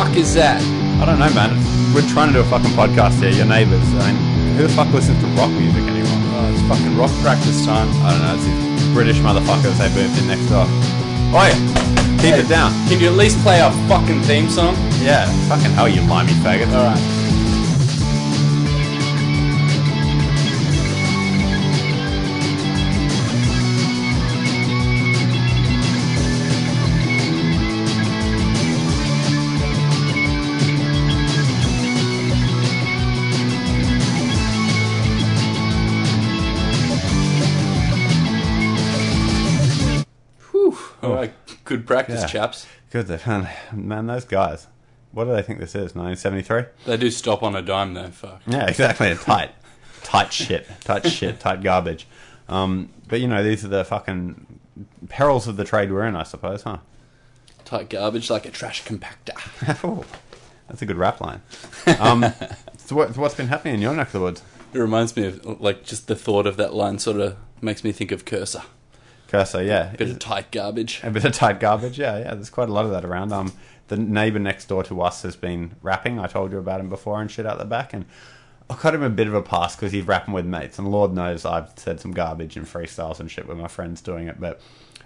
fuck is that? I don't know, man. We're trying to do a fucking podcast here. Your neighbours. I mean, who the fuck listens to rock music anymore? Oh, it's fucking rock practice time. I don't know. It's these British motherfuckers they moved in next door. Oh yeah, keep Hey, it down. Can you at least play our fucking theme song? Yeah, fucking hell, you limey faggots. All Good practice, Yeah. chaps. Good, found man. Those guys. What do they think this is? 1973? They do stop on a dime, though. Fuck. Yeah, exactly. tight, tight shit, tight shit, tight garbage. Um, but you know, these are the fucking perils of the trade we're in, I suppose, huh? Tight garbage like a trash compactor. Ooh, that's a good rap line. Um, so, what, so what's been happening in your neck of the woods? It reminds me of like just the thought of that line sort of makes me think of cursor. Cursor, yeah. Bit of tight garbage. A bit of tight garbage, yeah, yeah. There's quite a lot of that around. Um, the neighbour next door to us has been rapping. I told you about him before and shit out the back, and I cut him a bit of a pass because he's rapping with mates. And Lord knows I've said some garbage and freestyles and shit with my friends doing it, but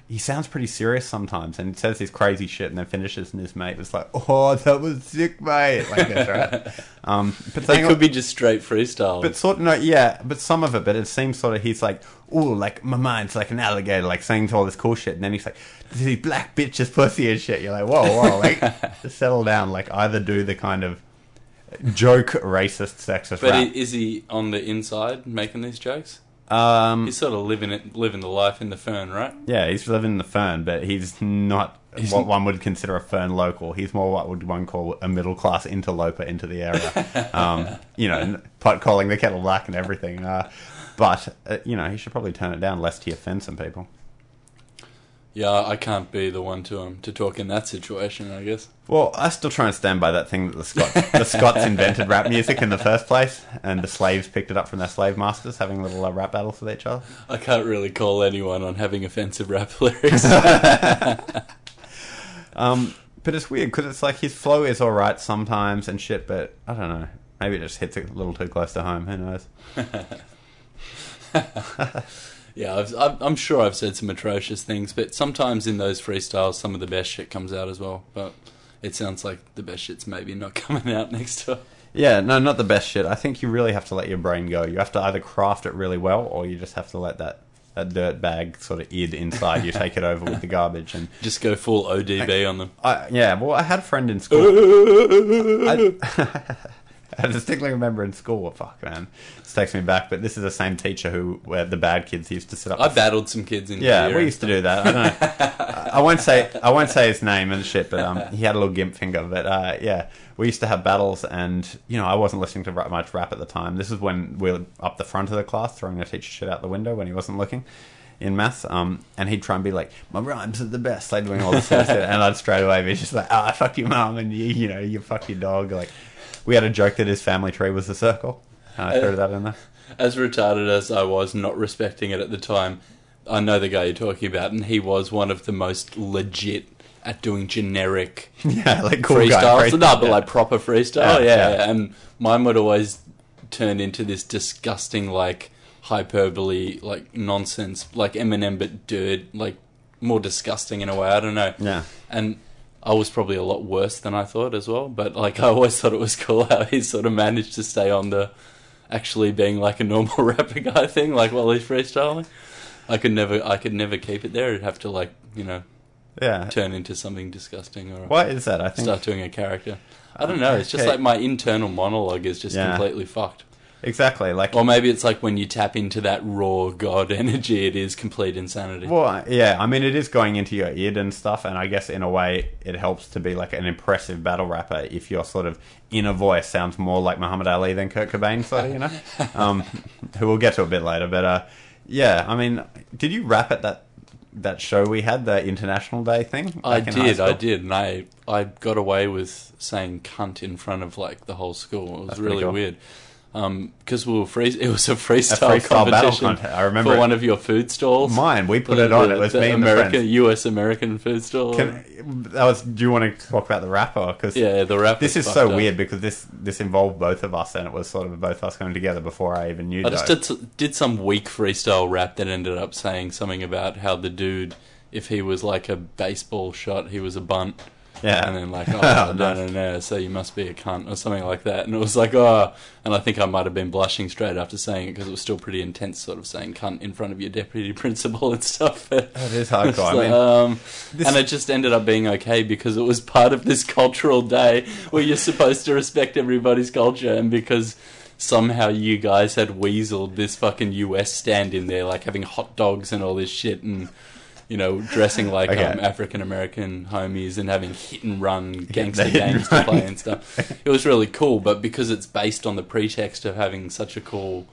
he sounds pretty serious sometimes, and he says this crazy shit, and then finishes, and his mate was like, "Oh, that was sick, mate," like this, right? um, but It could be just straight freestyle. but sort of no, yeah, but some of it. But it seems sort of he's like, oh, like my mind's like an alligator, like saying all this cool shit, and then he's like, these black bitches pussy and shit. You're like, whoa, whoa, like settle down. Like either do the kind of joke racist sexist But rap. is he on the inside making these jokes? Um, He's sort of living it, living the life in the fern, right? yeah, he's living in the fern, but he's not He's what one would consider a fern local. He's more what would one call a middle class interloper into the area. um, you know, pot calling the kettle black and everything. Uh, but uh, you know, he should probably turn it down lest he offend some people. Yeah, I can't be the one to um to talk in that situation. I guess Well, I still try and stand by that thing that the Scots, the Scots invented rap music in the first place, and the slaves picked it up from their slave masters, having little uh, rap battles with each other. I can't really call anyone on having offensive rap lyrics. Um, but it's weird because it's like his flow is all right sometimes and shit, but I don't know. Maybe it just hits a little too close to home. Who knows? Yeah, I've, I'm, I'm sure I've said some atrocious things, but sometimes in those freestyles, some of the best shit comes out as well. But it sounds like the best shit's maybe not coming out next to. Yeah, no, not the best shit. I think you really have to let your brain go. You have to either craft it really well, or you just have to let that that dirt bag sort of id inside you take it over with the garbage and Just go full ODB on them. I, yeah, well, I had a friend in school. I, I distinctly remember in school. Fuck, man, this takes me back. But this is the same teacher who, where the bad kids used to sit up. I battled some kids in yeah, we used to do that. I don't know. I won't say I won't say his name and shit, but um, he had a little gimp finger. But uh, yeah, we used to have battles, and you know, I wasn't listening to much rap at the time. This is when we were up the front of the class, throwing the teacher shit out the window when he wasn't looking in maths. Um, and he'd try and be like, "My rhymes are the best," like doing all this sort of shit, and I'd straight away be just like, "Oh, I fucked your mum, and you, you know, you fuck your dog." Like, we had a joke that his family tree was a circle. And I threw uh, that in there. As retarded as I was, not respecting it at the time, I know the guy you're talking about, and he was one of the most legit at doing generic Yeah, like cool freestyles. guy. no, but yeah. like proper Yeah, freestyle. Yeah, yeah. and mine would always turn into this disgusting, like hyperbole, like nonsense, like Eminem, but dirt, like more disgusting in a way. I don't know. Yeah. and. I was probably a lot worse than I thought as well, but like I always thought it was cool how he sort of managed to stay on the actually being like a normal rapper guy thing, like while he's freestyling. I could never, I could never keep it there. I'd have to like, you know, yeah. turn into something disgusting or Why is that? I think start doing a character. I oh, don't know. It's just like my internal monologue is just Yeah. completely fucked. Exactly like Or maybe it's like when you tap into that raw god energy, it is complete insanity. Well, yeah, I mean, it is going into your id and stuff, and I guess in a way it helps to be like an impressive battle rapper if your sort of inner voice sounds more like Muhammad Ali than Kurt Cobain, So you know? um, who we'll get to a bit later, but uh, yeah, I mean, did you rap at that that show we had, the International Day thing? I back in high did, I school? did, and I I got away with saying cunt in front of like the whole school. It was That's pretty really cool. weird. Um, because we were free. It was a freestyle, freestyle battle competition contest. I remember for it. one of your food stalls. Mine, we put The- it on. the- It was the me and American. U.S. American food stall. Can, that was. Do you want to talk about the rapper? Because yeah, the rap. this is so up. weird because this this involved both of us, and it was sort of both of us coming together before I even knew. I just did, did some weak freestyle rap that ended up saying something about how the dude, if he was like a baseball shot, he was a bunt. Yeah. And then like, oh, Oh, no, no, no, so you must be a cunt or something like that. And it was like, oh, and I think I might have been blushing straight after saying it because it was still pretty intense, sort of saying cunt in front of your deputy principal and stuff. That is hardcore. I mean, um, this- and it just ended up being okay because it was part of this cultural day where you're supposed to respect everybody's culture, and because somehow you guys had weaseled this fucking US stand in there, like having hot dogs and all this shit, and you know, dressing like Okay. um, African American homies and having hit and run gangster the hit and games to play and stuff. It was really cool, but because it's based on the pretext of having such a cool.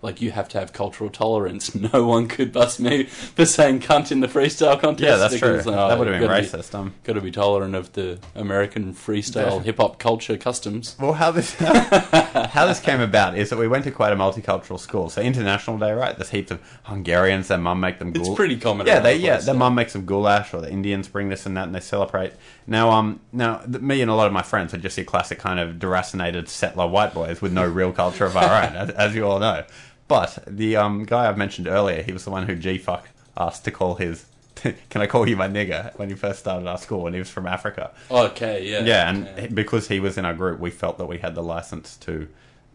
Like you have to have cultural tolerance. No one could bust me for saying cunt in the freestyle contest. yeah, that's true. because, oh, that would have been gotta be- racist. Um, Got to be tolerant of the American freestyle hip hop culture customs. Well, how this how this came about is that we went to quite a multicultural school. So International Day, right? There's heaps of Hungarians. Their mum make them. It's pretty common Yeah, they the yeah. place, Their yeah. mum makes them goulash, or the Indians bring this and that, and they celebrate. Now, um, now th- me and a lot of my friends are just your classic kind of deracinated settler white boys with no real culture of our own, as, as you all know. But the um guy I've mentioned earlier, he was the one who G fuck asked to call his. Can I call you my nigger? When he first started our school, and he was from Africa. Okay, yeah. Yeah, and because he was in our group, we felt that we had the license to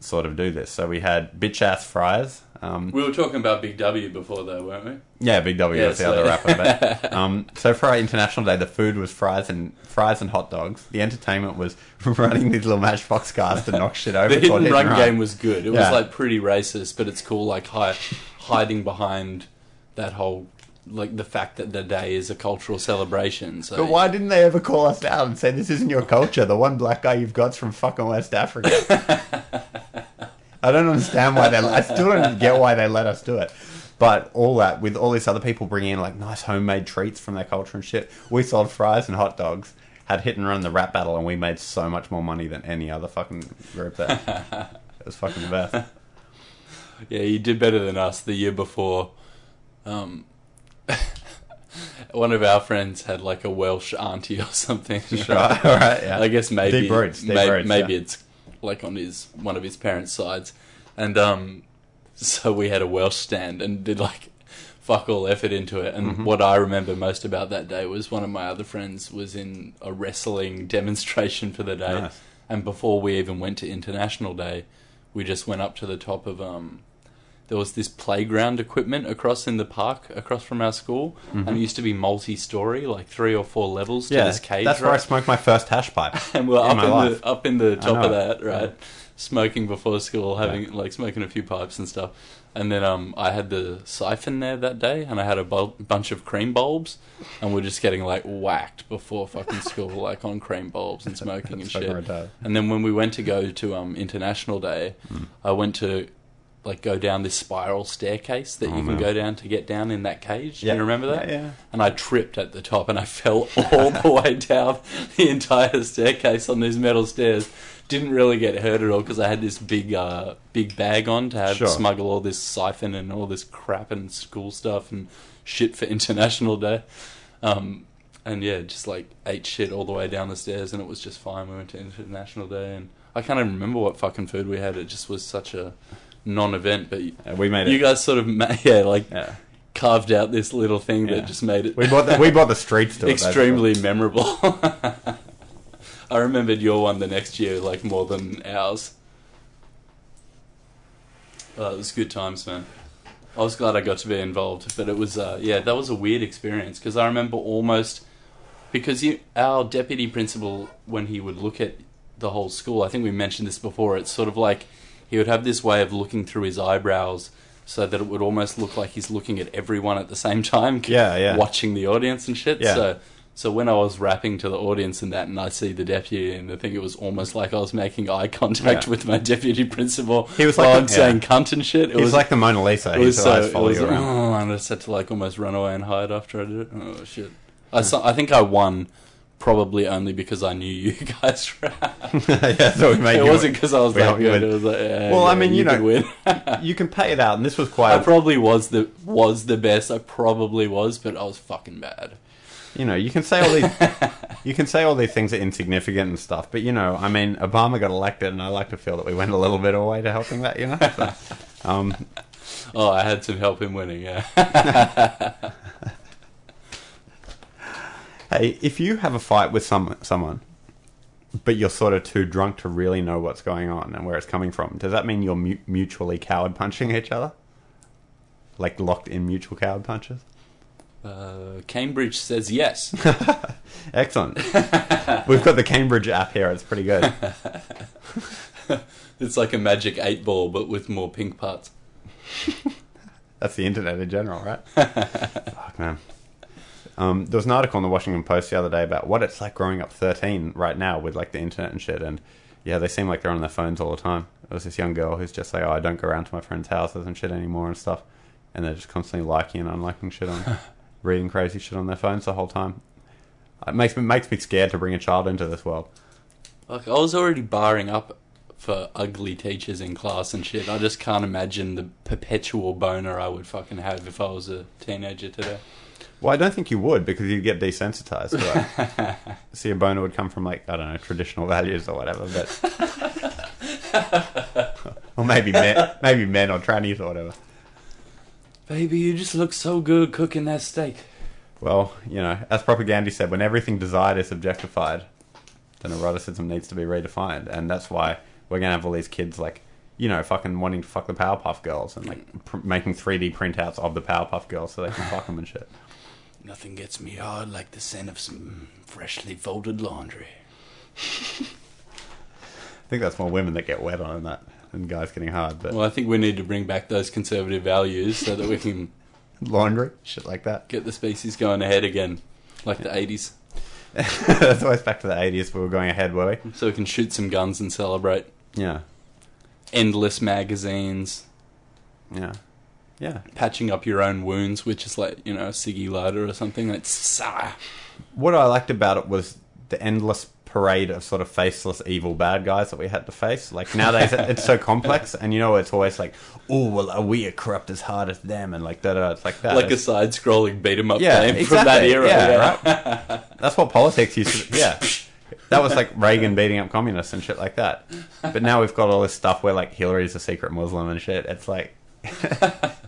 sort of do this. So we had bitch ass fries. Um, we were talking about Big W before, though, weren't we? yeah, Big W Yeah, was the so- other rapper. But, um, so for our international day, the food was fries and fries and hot dogs. The entertainment was running these little matchbox cars to knock shit over. The called and run game was good. It was like pretty racist, but it's cool, like hi- hiding behind that whole, like the fact that the day is a cultural celebration. So But why didn't they ever call us out and say this isn't your culture? The one black guy you've got's from fucking West Africa. I don't understand why they. I still don't get why they let us do it. But all that with all these other people bringing in like nice homemade treats from their culture and shit. We sold fries and hot dogs. Had hit and run the rap battle, and we made so much more money than any other fucking group there. it was fucking the best. Yeah, you did better than us the year before. Um, one of our friends had like a Welsh auntie or something. Right, all right, yeah. I guess maybe Deep roots, deep may- roots, maybe yeah. it's like on his one of his parents' sides, and um, so we had a Welsh stand and did like fuck all effort into it. And Mm-hmm. what I remember most about that day was one of my other friends was in a wrestling demonstration for the day, Nice. and before we even went to International Day, we just went up to the top of um. There was this playground equipment across in the park, across from our school, and it used to be multi-story, like three or four levels to Mm-hmm. Yeah, this cage. that's where I smoked my first hash pipe. and we're in up in life. the up in the top of that, right? Smoking before school, having like smoking a few pipes and stuff. And then um, I had the siphon there that day, and I had a bu- bunch of cream bulbs, and we're just getting like whacked before fucking school, like on cream bulbs and smoking and shit. And then when we went to go to um, International Day, Hmm. I went to like go down this spiral staircase that you can Oh, go down to get down in that cage. Do you remember that? Yeah, yeah. And I tripped at the top and I fell all the way down the entire staircase on these metal stairs. Didn't really get hurt at all because I had this big, uh, big bag on to have Sure. smuggle all this siphon and all this crap and school stuff and shit for International Day. Um, and yeah, just like ate shit all the way down the stairs, and it was just fine. We went to International Day, and I can't even remember what fucking food we had. It just was such a non-event, but we made it. you guys sort of ma- yeah, like yeah. carved out this little thing Yeah. that just made it We bought the, we bought the streets to it. extremely memorable. I remembered your one the next year like more than ours. Oh, it was good times, man. I was glad I got to be involved, but it was uh, yeah, that was a weird experience because I remember almost because you, our deputy principal when he would look at the whole school, I think we mentioned this before. It's sort of like he would have this way of looking through his eyebrows so that it would almost look like he's looking at everyone at the same time, Yeah, yeah. watching the audience and shit. Yeah. So so when I was rapping to the audience and that, and I see the deputy, and I think it was almost like I was making eye contact Yeah. with my deputy principal. He was while like I'm the- saying cunt and shit. It He's was like the Mona Lisa. it was so it was, around. oh, and I just had to like almost run away and hide after I did it. Oh shit! I, I think I won probably only because I knew you guys. yeah, so we made it you- wasn't because I was that good. It was like, yeah, Well, I mean, you could know, win. you can pay it out, and this was quite. I probably was the was the best. I probably was, but I was fucking bad. you know, you can say all these, you can say all these things are insignificant and stuff, but you know, I mean, Obama got elected, and I like to feel that we went a little bit away to helping that. You know, So, um, Oh, I had some help in winning. Yeah. Hey, if you have a fight with some someone, but you're sort of too drunk to really know what's going on and where it's coming from, does that mean you're mu- mutually coward punching each other? Like locked in mutual coward punches? Uh, Cambridge says yes. Excellent. We've got the Cambridge app here. It's pretty good. It's like a magic eight ball, but with more pink parts. That's the internet in general, right? Fuck, man. Um, there was an article in the Washington Post the other day about what it's like growing up 13 right now with like the internet and shit. And yeah, they seem like they're on their phones all the time. There was this young girl who's just like, oh, I don't go around to my friends' houses and shit anymore and stuff. And they're just constantly liking and unliking shit on, reading crazy shit on their phones the whole time. It makes me makes me scared to bring a child into this world. Like I was already barring up for ugly teachers in class and shit. I just can't imagine the perpetual boner I would fucking have if I was a teenager today. Well, I don't think you would because you'd get desensitized it. See, a boner would come from like I don't know traditional values or whatever, but or maybe men, maybe men or trannies or whatever. Baby, you just look so good cooking that steak. Well, you know, as propaganda said, when everything desired is objectified, then eroticism needs to be redefined, and that's why we're gonna have all these kids like, you know, fucking wanting to fuck the Powerpuff Girls and like pr- making 3D printouts of the Powerpuff Girls so they can fuck them and shit. Nothing gets me hard like the scent of some freshly folded laundry. I think that's more women that get wet on that than guys getting hard, but Well, I think we need to bring back those conservative values so that we can laundry, shit like that. get the species going ahead again, like the 80s. That's always back to the 80s. We were going ahead, were we? So we can shoot some guns and celebrate. Yeah. Endless magazines, Yeah. Yeah. patching up your own wounds, which is like, you know, a ciggy lighter or something. Like, What I liked about it was the endless parade of sort of faceless evil bad guys that we had to face. Like nowadays, it's so complex, and you know, it's always like, oh, well, are we corrupt as hard as them? And like, da da. It's like that. like a side scrolling beat 'em up yeah, game exactly. from that era. Yeah, yeah. right. That's what politics used to. Yeah. That was like Reagan beating up communists and shit like that. But now we've got all this stuff where like Hillary's a secret Muslim and shit. It's like,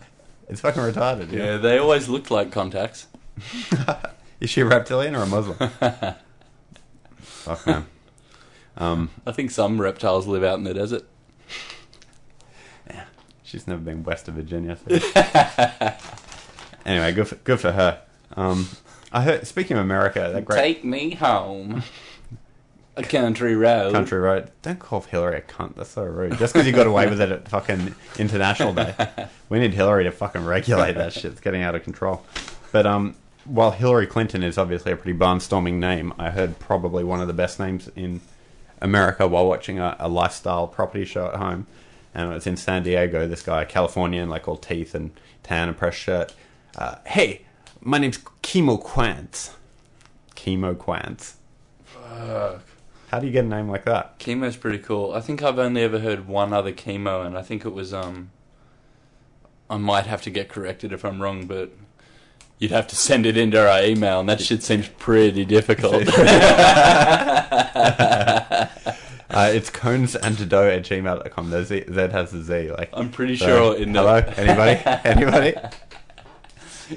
it's fucking retarded. know? Yeah, they always looked like contacts. Is she a reptilian or a Muslim? Fuck man. Um, I think some reptiles live out in the desert. she's never been west of Virginia. So. anyway, good for, good for her. Um, I heard. Speaking of America, that great Take me home. A country road. country road. Don't call Hillary a cunt. That's so rude. Just because you got away with it at fucking International Day, we need Hillary to fucking regulate that shit. It's getting out of control. But um, while Hillary Clinton is obviously a pretty barnstorming name, I heard probably one of the best names in America while watching a, a lifestyle property show at home, and it's in San Diego. This guy, Californian, like all teeth and tan and pressed shirt. Uh, hey, my name's Chemo Quantz. Chemo Quantz. Fuck. How do you get a name like that? Chemo's pretty cool. I think I've only ever heard one other chemo, and I think it was um. I might have to get corrected if I'm wrong, but you'd have to send it into our email, and that shit seems pretty difficult. Uh, it's conezanddoh at gmail.com. The Z, Z has a Z. Like, I'm pretty so- sure in the hello, anybody, anybody?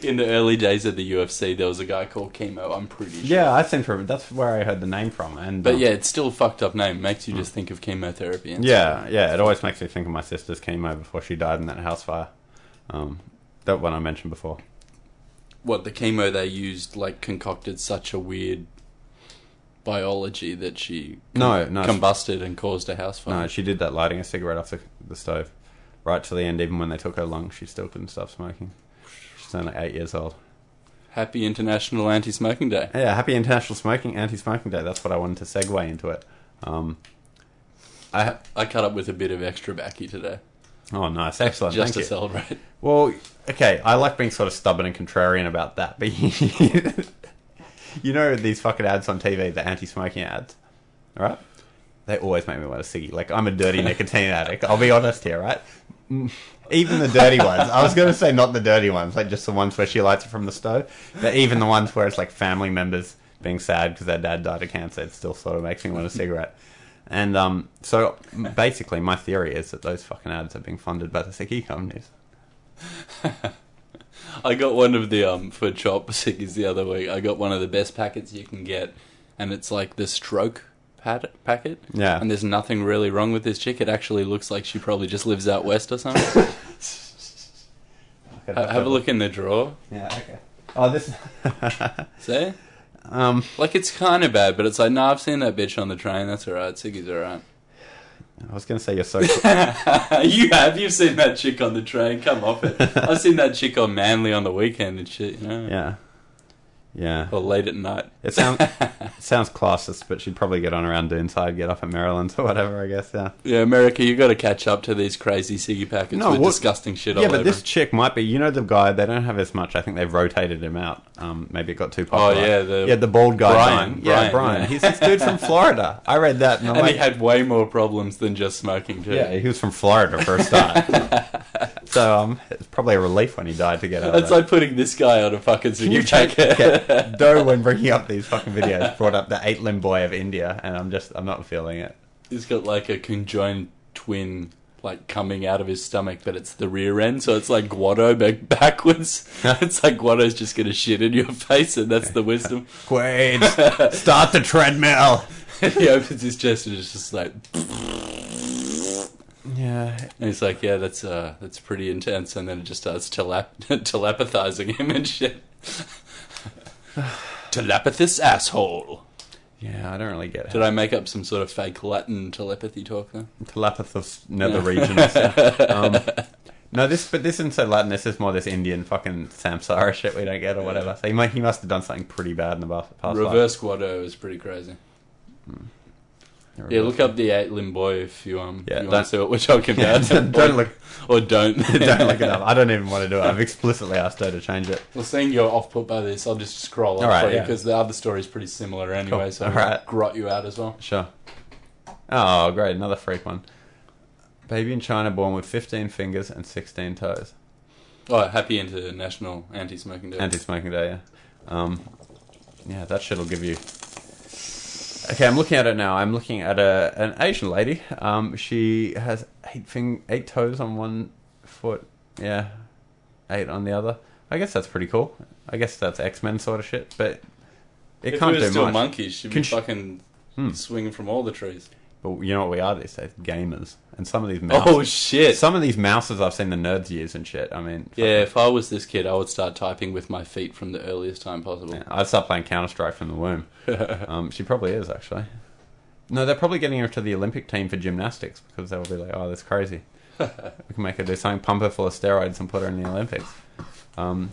In the early days of the UFC, there was a guy called Chemo. I'm pretty sure. Yeah, I seem to. That's where I heard the name from. And But um, yeah, it's still a fucked up name. Makes you just think of chemotherapy. And yeah, yeah. It always makes me think of my sister's chemo before she died in that house fire. Um, that one I mentioned before. what the chemo they used like concocted such a weird biology that she No, no, combusted and caused a house fire. no. She did that lighting a cigarette off the, the stove, right to the end. Even when they took her lungs, she still couldn't stop smoking. She's only eight years old. Happy International Anti-Smoking Day. Yeah, happy International Smoking Anti-Smoking Day. That's what I wanted to segue into it. Um, I I cut up with a bit of extra backy today, oh nice, excellent. just Thank to you. celebrate. Well, okay, I like being sort of stubborn and contrarian about that, but you know these fucking ads on TV, the anti-smoking ads, all right? They always make me want a ciggy. Like I'm a dirty nicotine addict. I'll be honest here, right? Even the dirty ones. I was going to say not the dirty ones, like just the ones where she lights it from the stove. But even the ones where it's like family members being sad because their dad died of cancer, it still sort of makes me want a cigarette. And um, so basically, my theory is that those fucking ads are being funded by the ciggy companies. I got one of the um for chop ciggies the other week. I got one of the best packets you can get, and it's like the stroke pad- packet. Yeah. And there's nothing really wrong with this chick. It actually looks like she probably just lives out west or something. Ha- Have a look in the drawer. Yeah. Okay. Oh, this. See? um, Like it's kind of bad, but it's like, nah, I've seen that bitch on the train. That's alright. Ciggies alright. I was going to say you're so. you have. You've seen that chick on the train. Come off it. I've seen that chick on Manly on the weekend and shit. You know. yeah. Yeah. Or late at night. It sounds it sounds classist, but she'd probably get on around Doonside, get off at Maryland or whatever. I guess. Yeah. Yeah, America, you got to catch up to these crazy ciggy packets No, with what- disgusting shit Yeah, but this chick might be. You know the guy. They don't have as much. I think they've rotated him out. Um, maybe it got too popular. Oh, yeah, the- yeah, the bald guy. Brian, dying. yeah, Brian, Brian. yeah. He's this dude from Florida. I read that, and And like, he had way more problems than just smoking too. yeah, he was from Florida for a start. so um, it's probably a relief when he died to get out. That. like putting this guy on a fucking Can you check? packet. Doh, when bringing up these fucking videos, brought up the eight limb boy of India, and I'm just, I'm not feeling it. He's got like a conjoined twin like coming out of his stomach, but it's the rear end, so it's like Kuato back backwards. it's like Kuato's just gonna shit in your face, and that's the wisdom. Quaid, start the treadmill. he opens his chest and it's just like, Yeah, and he's like, yeah, that's uh, that's pretty intense, and then it just starts telep- telepathizing him and shit. Telepathist asshole. yeah, I don't really get it. Did I make up some sort of fake Latin telepathy talk there? Telepathos nether regions. um, no, this but this isn't so Latin. This is more this Indian fucking samsara shit we don't get or whatever. So he might he must have done something pretty bad in the past. past life. Reverse Kuato is pretty crazy. Yeah, look up the eight limb boy if you um Yeah, you don't- want to see what we're talking Yeah, about. don't look. or don't. don't look it up. I don't even want to do it. I've explicitly asked her to change it. Well, seeing you're off put by this, I'll just scroll up All right, for you yeah. because the other story is pretty similar anyway, Cool. so All I'll right. grot you out as well. Sure. Oh, great! Another freak one. Baby in China born with 15 fingers and 16 toes. Oh, happy International Anti-Smoking Day. Anti-smoking day, yeah. Um, yeah, that shit'll give you. Okay, I'm looking at it now. I'm looking at a an Asian lady. Um, she has eight fing- eight toes on one foot. Yeah, eight on the other. I guess that's pretty cool. I guess that's X Men sort of shit, but it if can't we were do still much. monkeys, she'd Can be sh- fucking Hmm. swinging from all the trees. But you know what we are these days? Gamers. And some of these mouse- Oh shit! some of these mouses I've seen the nerds use and shit. I mean, yeah, if I was this kid, I would start typing with my feet from the earliest time possible. Yeah, I'd start playing Counter Strike from the womb. um, she probably is actually. No, they're probably getting her to the Olympic team for gymnastics because they'll be like, "Oh, that's crazy. we can make her do something, pump her full of steroids, and put her in the Olympics." Um,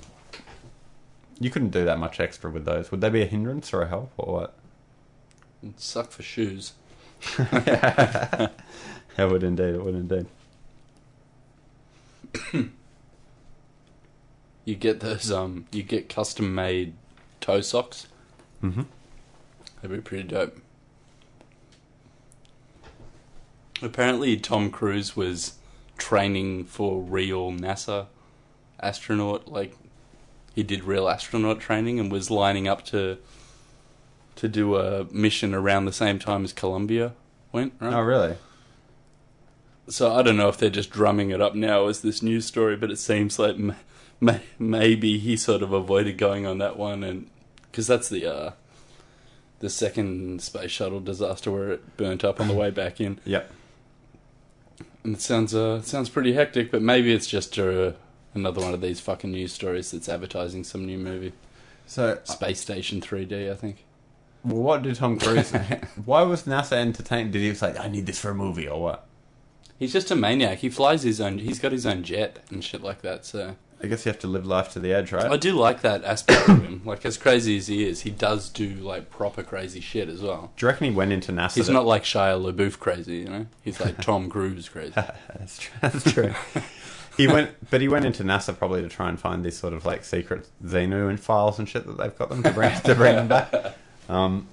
you couldn't do that much extra with those. Would they be a hindrance or a help or what? It'd suck for shoes. it would indeed. It would indeed. You get those um, you get custom made toe socks. Mm-hmm. That'd be pretty dope. Apparently, Tom Cruise was training for real NASA astronaut. Like, he did real astronaut training and was lining up to to do a mission around the same time as Columbia went. Right? Oh, really? So I don't know if they're just drumming it up now as this news story, but it seems like m- may- maybe he sort of avoided going on that one, and because that's the uh, the second space shuttle disaster where it burnt up on the way back in, Yep. and it sounds uh, it sounds pretty hectic, but maybe it's just uh, another one of these fucking news stories that's advertising some new movie, So, Space Station 3D, I think. Well, what did Tom Cruise? why was NASA entertained? Did he say, like, "I need this for a movie" or what? He's just a maniac. He flies his own. He's got his own jet and shit like that. So I guess you have to live life to the edge, right? I do like that aspect of him. Like as crazy as he is, he does do like proper crazy shit as well. Do you reckon he went into NASA? He's to- not like Shia LaBeouf crazy, you know. He's like Tom Cruise crazy. That's true. That's true. he went, but he went into NASA probably to try and find these sort of like secret Xenu and files and shit that they've got them to bring to bring them back. Um,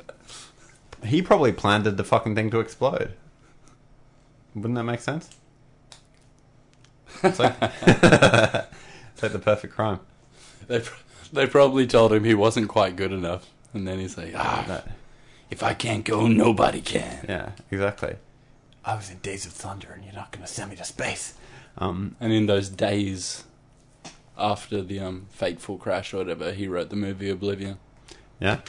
he probably planned the fucking thing to explode. Wouldn't that make sense? It's like, it's like the perfect crime. They pr- they probably told him he wasn't quite good enough, and then he's like, ah, That- if I can't go, nobody can. yeah, exactly. I was in Days of Thunder, and you're not going to send me to space. Um, And in those days after the um, fateful crash or whatever, he wrote the movie Oblivion. Yeah.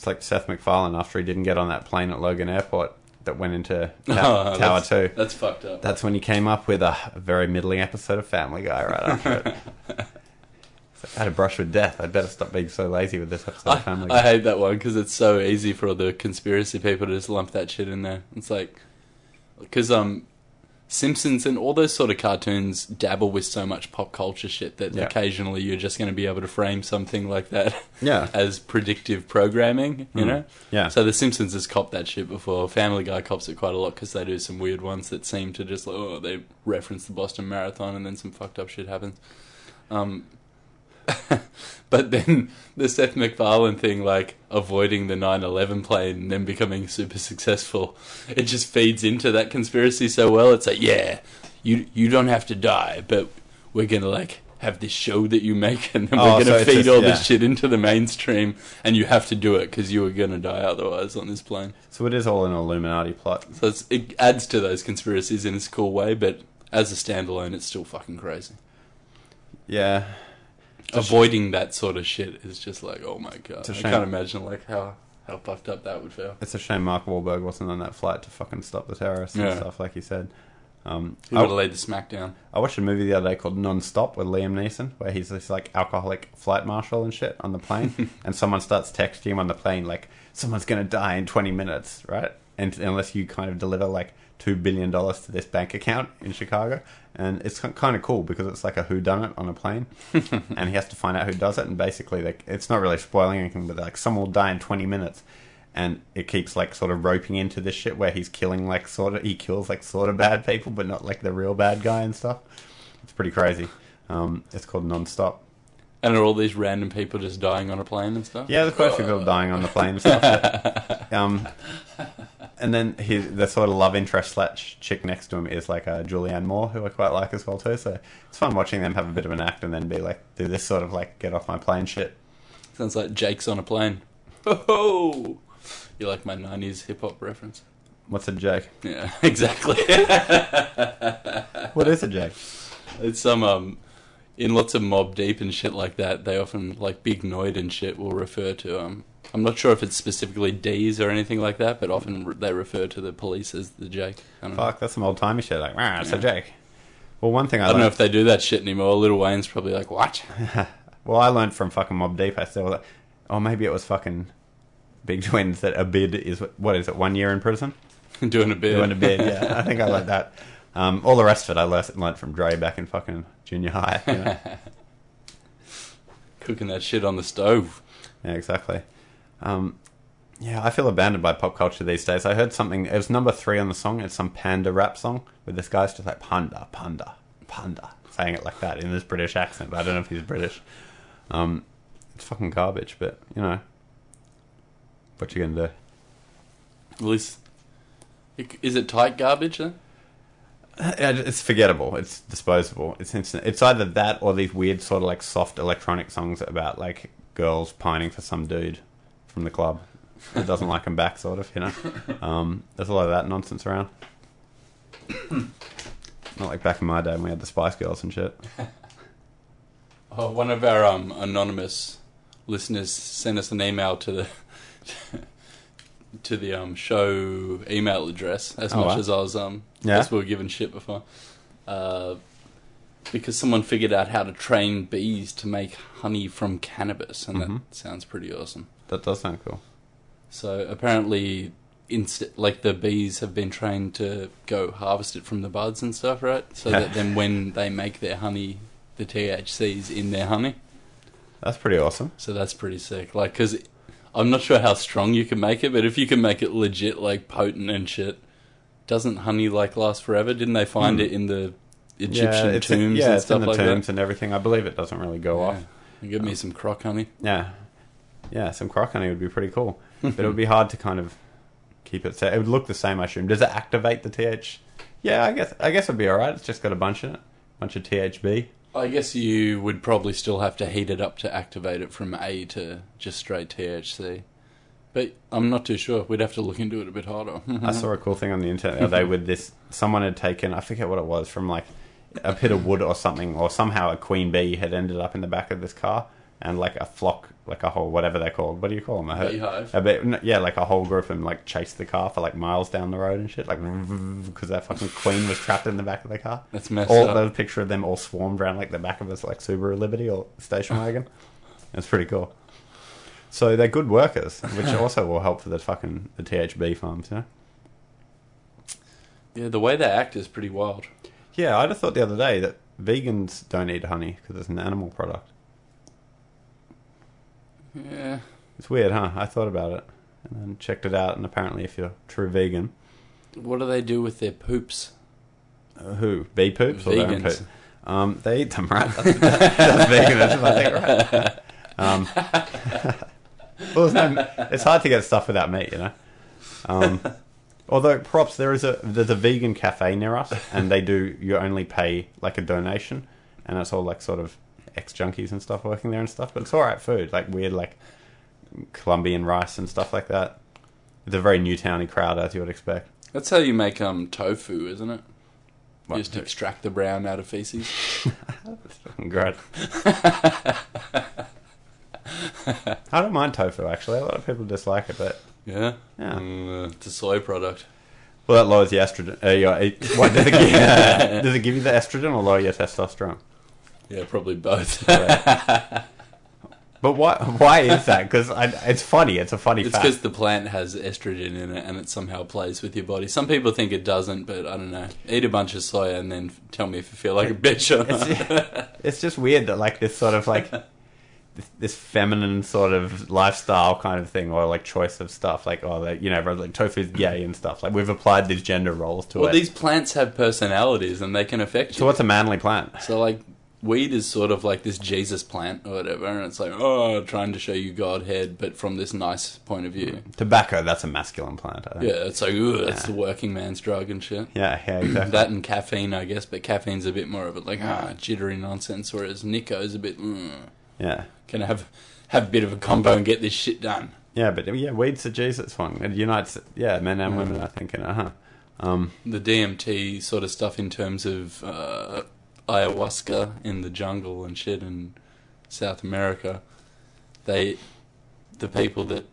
It's like Seth MacFarlane after he didn't get on that plane at Logan Airport that went into Ta- Oh, Tower 2. That's fucked up. That's when he came up with a, a very middling episode of Family Guy right after it. I had a brush with death. I'd better stop being so lazy with this episode I, of Family I Guy. hate that one because it's so easy for all the conspiracy people to just lump that shit in there. It's like because um, Simpsons and all those sort of cartoons dabble with so much pop culture shit that Yeah. occasionally you're just going to be able to frame something like that Yeah. as predictive programming. You Mm. know, Yeah. So the Simpsons has copped that shit before. Family Guy cops it quite a lot because they do some weird ones that seem to just like oh they reference the Boston Marathon and then some fucked up shit happens. Um, but then the Seth MacFarlane thing, like avoiding the 9/11 plane and then becoming super successful, it just feeds into that conspiracy so well. It's like yeah, you you don't have to die, but we're gonna like. Have this show that you make, and then Oh, we're so gonna it's feed just- all yeah. this shit into the mainstream, and you have to do it because you were gonna die otherwise on this plane. So it is all an Illuminati plot. So it's, it adds to those conspiracies in a cool way, but as a standalone, it's still fucking crazy. Yeah. Avoiding that sort of shit is just like, oh my god, It's a I can't imagine like how how fucked up that would feel. It's a shame Mark Wahlberg wasn't on that flight to fucking stop the terrorists and stuff, like he said. Um, He I- would have laid the smack down. I watched a movie the other day called Non-Stop with Liam Neeson, where he's this like alcoholic flight marshal and shit on the plane, and someone starts texting him on the plane like, "Someone's gonna die in twenty minutes, right?" And unless you kind of deliver like two billion dollars to this bank account in Chicago, and it's kind of cool because it's like a who done it on a plane, and he has to find out who does it, and basically like it's not really spoiling anything, but like someone will die in twenty minutes. And it keeps like sort of roping into this shit where he's killing like sort of he kills like sort of bad people, but not like the real bad guy and stuff. It's pretty crazy. Um, it's called Non-Stop. And are all these random people just dying on a plane and stuff? Yeah, there's quite a few people dying on the plane and stuff. um, and then his, the sort of love interest slash chick next to him is like uh, Julianne Moore, who I quite like as well too. So it's fun watching them have a bit of an act and then be like, do this sort of like get off my plane shit. Sounds like Jake's on a plane. Oh, you like my '90s hip hop reference? What's a Jake? Yeah, exactly. What is a Jake? It's some um, in lots of Mobb Deep and shit like that. They often like Big Noyd and shit will refer to um. I'm not sure if it's specifically D's or anything like that, but often re- they refer to the police as the Jake. Don't know. Fuck, that's some old timey shit. Like, it's a Jake. Well, one thing I, I don't know if they do that shit anymore. Little Wayne's probably like, what? well, I learned from fucking Mobb Deep. I that, oh, maybe it was fucking Big Twins that a bid is what is it? One year in prison. Doing a bit. Doing a bid, yeah. I think I learned that. Um, all the rest of it I learned, learned from Dre back in fucking junior high. you know? Cooking that shit on the stove. yeah, exactly. Um, yeah, I feel abandoned by pop culture these days. I heard something. It was number three on the song. It's some panda rap song where this guy's just like panda, panda, panda, saying it like that in this British accent. But I don't know if he's British. Um, it's fucking garbage, but you know, what you gonna do? At least, is it tight garbage then? It's forgettable. It's disposable. It's instant. It's either that or these weird sort of like soft electronic songs about like girls pining for some dude from the club that doesn't like them back, sort of. You know, um, there's a lot of that nonsense around. Not like back in my day when we had the Spice Girls and shit. Oh, one of our um, anonymous listeners sent us an email to the to the um, show email address as Oh, much wow. as I was um Yeah? as we were given shit before. Uh, because someone figured out how to train bees to make honey from cannabis, and Mhm. that sounds pretty awesome. That does sound cool. So apparently, inst- like the bees have been trained to go harvest it from the buds and stuff, right? So that then when they make their honey, the THC's in their honey. That's pretty awesome. So that's pretty sick. Like, because I'm not sure how strong you can make it, but if you can make it legit, like potent and shit, doesn't honey like last forever? Didn't they find Hmm. it in the Egyptian yeah, it's in- tombs yeah, and it's stuff in the like tombs that. and everything. I believe it doesn't really go off. Yeah. Give me some croc honey. Yeah, yeah, some croc honey would be pretty cool, but it would be hard to kind of keep it. Set. It would look the same, I assume. Does it activate the TH? Yeah, I guess. I guess it'd be all right. It's just got a bunch in it, A bunch of THB. I guess you would probably still have to heat it up to activate it from A to just straight THC. But I'm not too sure. We'd have to look into it a bit harder. I saw a cool thing on the internet the other day with this. Someone had taken, I forget what it was, from like a pit of wood or something, or somehow a queen bee had ended up in the back of this car, and like a flock, like a whole whatever they're called. What do you call them? A, Beehive? A bit, yeah, like a whole group of them like chased the car for like miles down the road and shit, like because that fucking queen was trapped in the back of the car. That's messed All up. the picture of them all swarmed around like the back of this like Subaru Liberty or station wagon. It's pretty cool. So they're good workers, which also will help for the fucking the THB farms, you know. Yeah, the way they act is pretty wild. Yeah, I just thought the other day that vegans don't eat honey because it's an animal product. Yeah. It's weird, huh? I thought about it and then checked it out, and apparently, if you're true vegan, What do they do with their poops? uh, who bee poops or their own Vegans. poop? Um, they eat them, right? That's, that's veganism, I think, right? Um, well, there's no, it's hard to get stuff without meat, you know. Um, although props, there is a there's a vegan cafe near us, and they do you only pay like a donation, and it's all like sort of ex junkies and stuff working there and stuff. But it's all right food, like weird like Colombian rice and stuff like that. It's a very Newtowny crowd, as you would expect. That's how you make um tofu, isn't it? What? Just extract the brown out of feces. Great. I don't mind tofu actually. A lot of people dislike it, but Yeah. Yeah. Mm, uh, it's a soy product. well, that lowers the estrogen. Uh, your, what, does, it give, does it give you the estrogen or lower your testosterone? Yeah, probably both. But why? Why is that? Because it's funny. It's a funny It's because the plant has estrogen in it and it somehow plays with your body. Some people think it doesn't, but I don't know. Eat a bunch of soya and then tell me if you feel like a bitch or not. It's, it's just weird that like this sort of like this, this feminine sort of lifestyle kind of thing, or like choice of stuff, like oh, like, you know, like tofu's gay and stuff. Like we've applied these gender roles to well, it. Well, these plants have personalities and they can affect you. so what's a manly plant? So, like, weed is sort of like this Jesus plant or whatever, and it's like, oh, trying to show you Godhead, but from this nice point of view. Tobacco. That's a masculine plant. I think. Yeah, it's like, ooh, that's Yeah. the working man's drug and shit. Yeah. Yeah. Exactly. That and caffeine, I guess, but caffeine's a bit more of it like ah jittery nonsense, whereas Nico's a bit mm, yeah. can have have a bit of a combo and get this shit done. Yeah, but yeah, weed's the Jesus one. It unites, yeah, men and women. I think, in it, huh? Um, The DMT sort of stuff in terms of uh, ayahuasca in the jungle and shit in South America, they the people that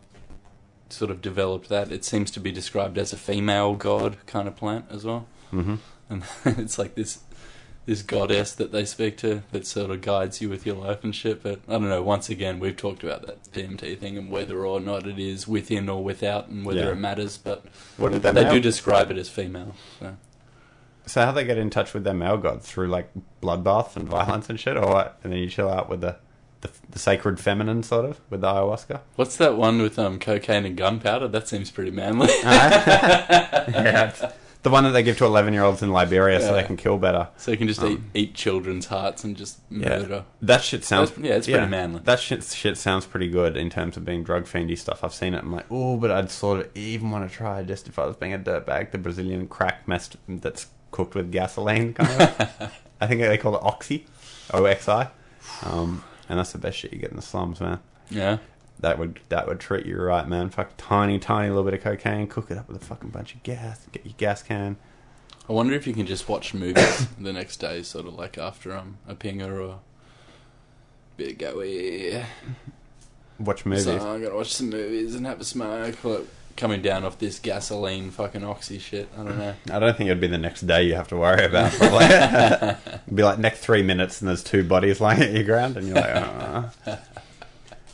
sort of developed that, it seems to be described as a female god kind of plant as well. hmm and it's like this this goddess that they speak to that sort of guides you with your life and shit. But I don't know. Once again, we've talked about that DMT thing and whether or not it is within or without, and whether Yeah. it matters. But What did that they do describe it as female. So. So how they get in touch with their male gods through like bloodbath and violence and shit, or what? And then you chill out with the, the the sacred feminine sort of with the ayahuasca. What's that one with um cocaine and gunpowder? That seems pretty manly. yeah, the one that they give to eleven year olds in Liberia so Yeah. they can kill better. so you can just Um, eat eat children's hearts and just Yeah, murder. that shit sounds. That's- yeah, it's pretty manly. That shit shit sounds pretty good in terms of being drug fiendy stuff. I've seen it. I'm like, oh, but I'd sort of even want to try just if I was being a dirtbag, the Brazilian crack mess that's cooked with gasoline. Kind of. I think they call it oxy, O X I, um, and that's the best shit you get in the slums, man. Yeah. That would that would treat you right, man. Fuck tiny, tiny little bit of cocaine, cook it up with a fucking bunch of gas, get your gas can. I wonder if you can just watch movies the next day, sort of like after um, a pinger or a bit of goey. Watch movies. So I'm gonna watch some movies and have a smoke. Like, coming down off this gasoline fucking oxy shit. I don't know. I don't think it'd be the next day you have to worry about. Probably. It'd be like next three minutes and there's two bodies lying at your ground and you're like, oh.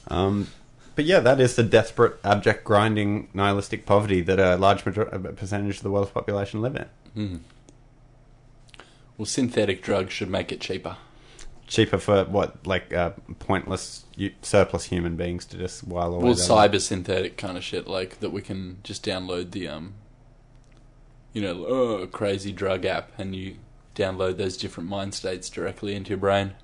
um, but yeah, that is the desperate, abject, grinding, nihilistic poverty that a large percentage of the world's population live in. Hmm. Well, synthetic drugs should make it cheaper. Cheaper for what, like uh, pointless, surplus human beings to just while away. Well, cyber synthetic kind of shit, like that we can just download the um, you know, oh, crazy drug app, and you download those different mind states directly into your brain.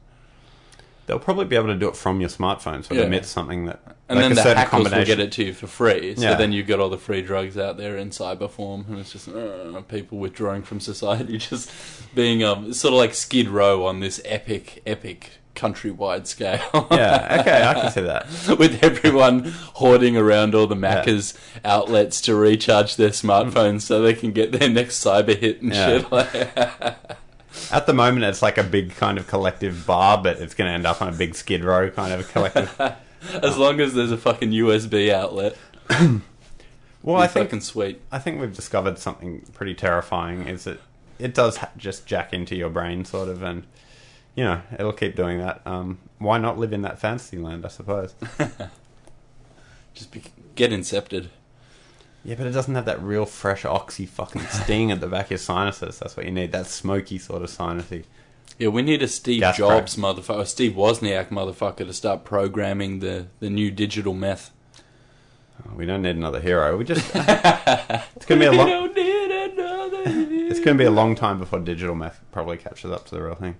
They'll probably be able to do it from your smartphone, so it Yeah. emits something that. And like then a the hackers will get it to you for free. So Yeah. then you've got all the free drugs out there in cyber form, and it's just uh, people withdrawing from society, just being um, sort of like Skid Row on this epic, epic countrywide scale. Yeah, okay, I can see that. With everyone hoarding around all the Macca's outlets to recharge their smartphones so they can get their next cyber hit and Yeah. shit. At the moment, it's like a big kind of collective bar, but it's going to end up on a big skid row kind of collective. as long as there's a fucking USB outlet, Well, I think fucking sweet. I think we've discovered something pretty terrifying. Is that it does ha- just jack into your brain, sort of, and you know it'll keep doing that. Um, why not live in that fantasy land? I suppose. Just be, get incepted. Yeah, but it doesn't have that real fresh oxy fucking sting at the back of your sinuses. That's what you need. That smoky sort of sinusy. Yeah, we need a Steve Gas Jobs motherfucker, Steve Wozniak motherfucker to start programming the, the new digital meth. Oh, we don't need another hero. We just it's gonna be a We long don't need another it's gonna be a long time before digital meth probably catches up to the real thing.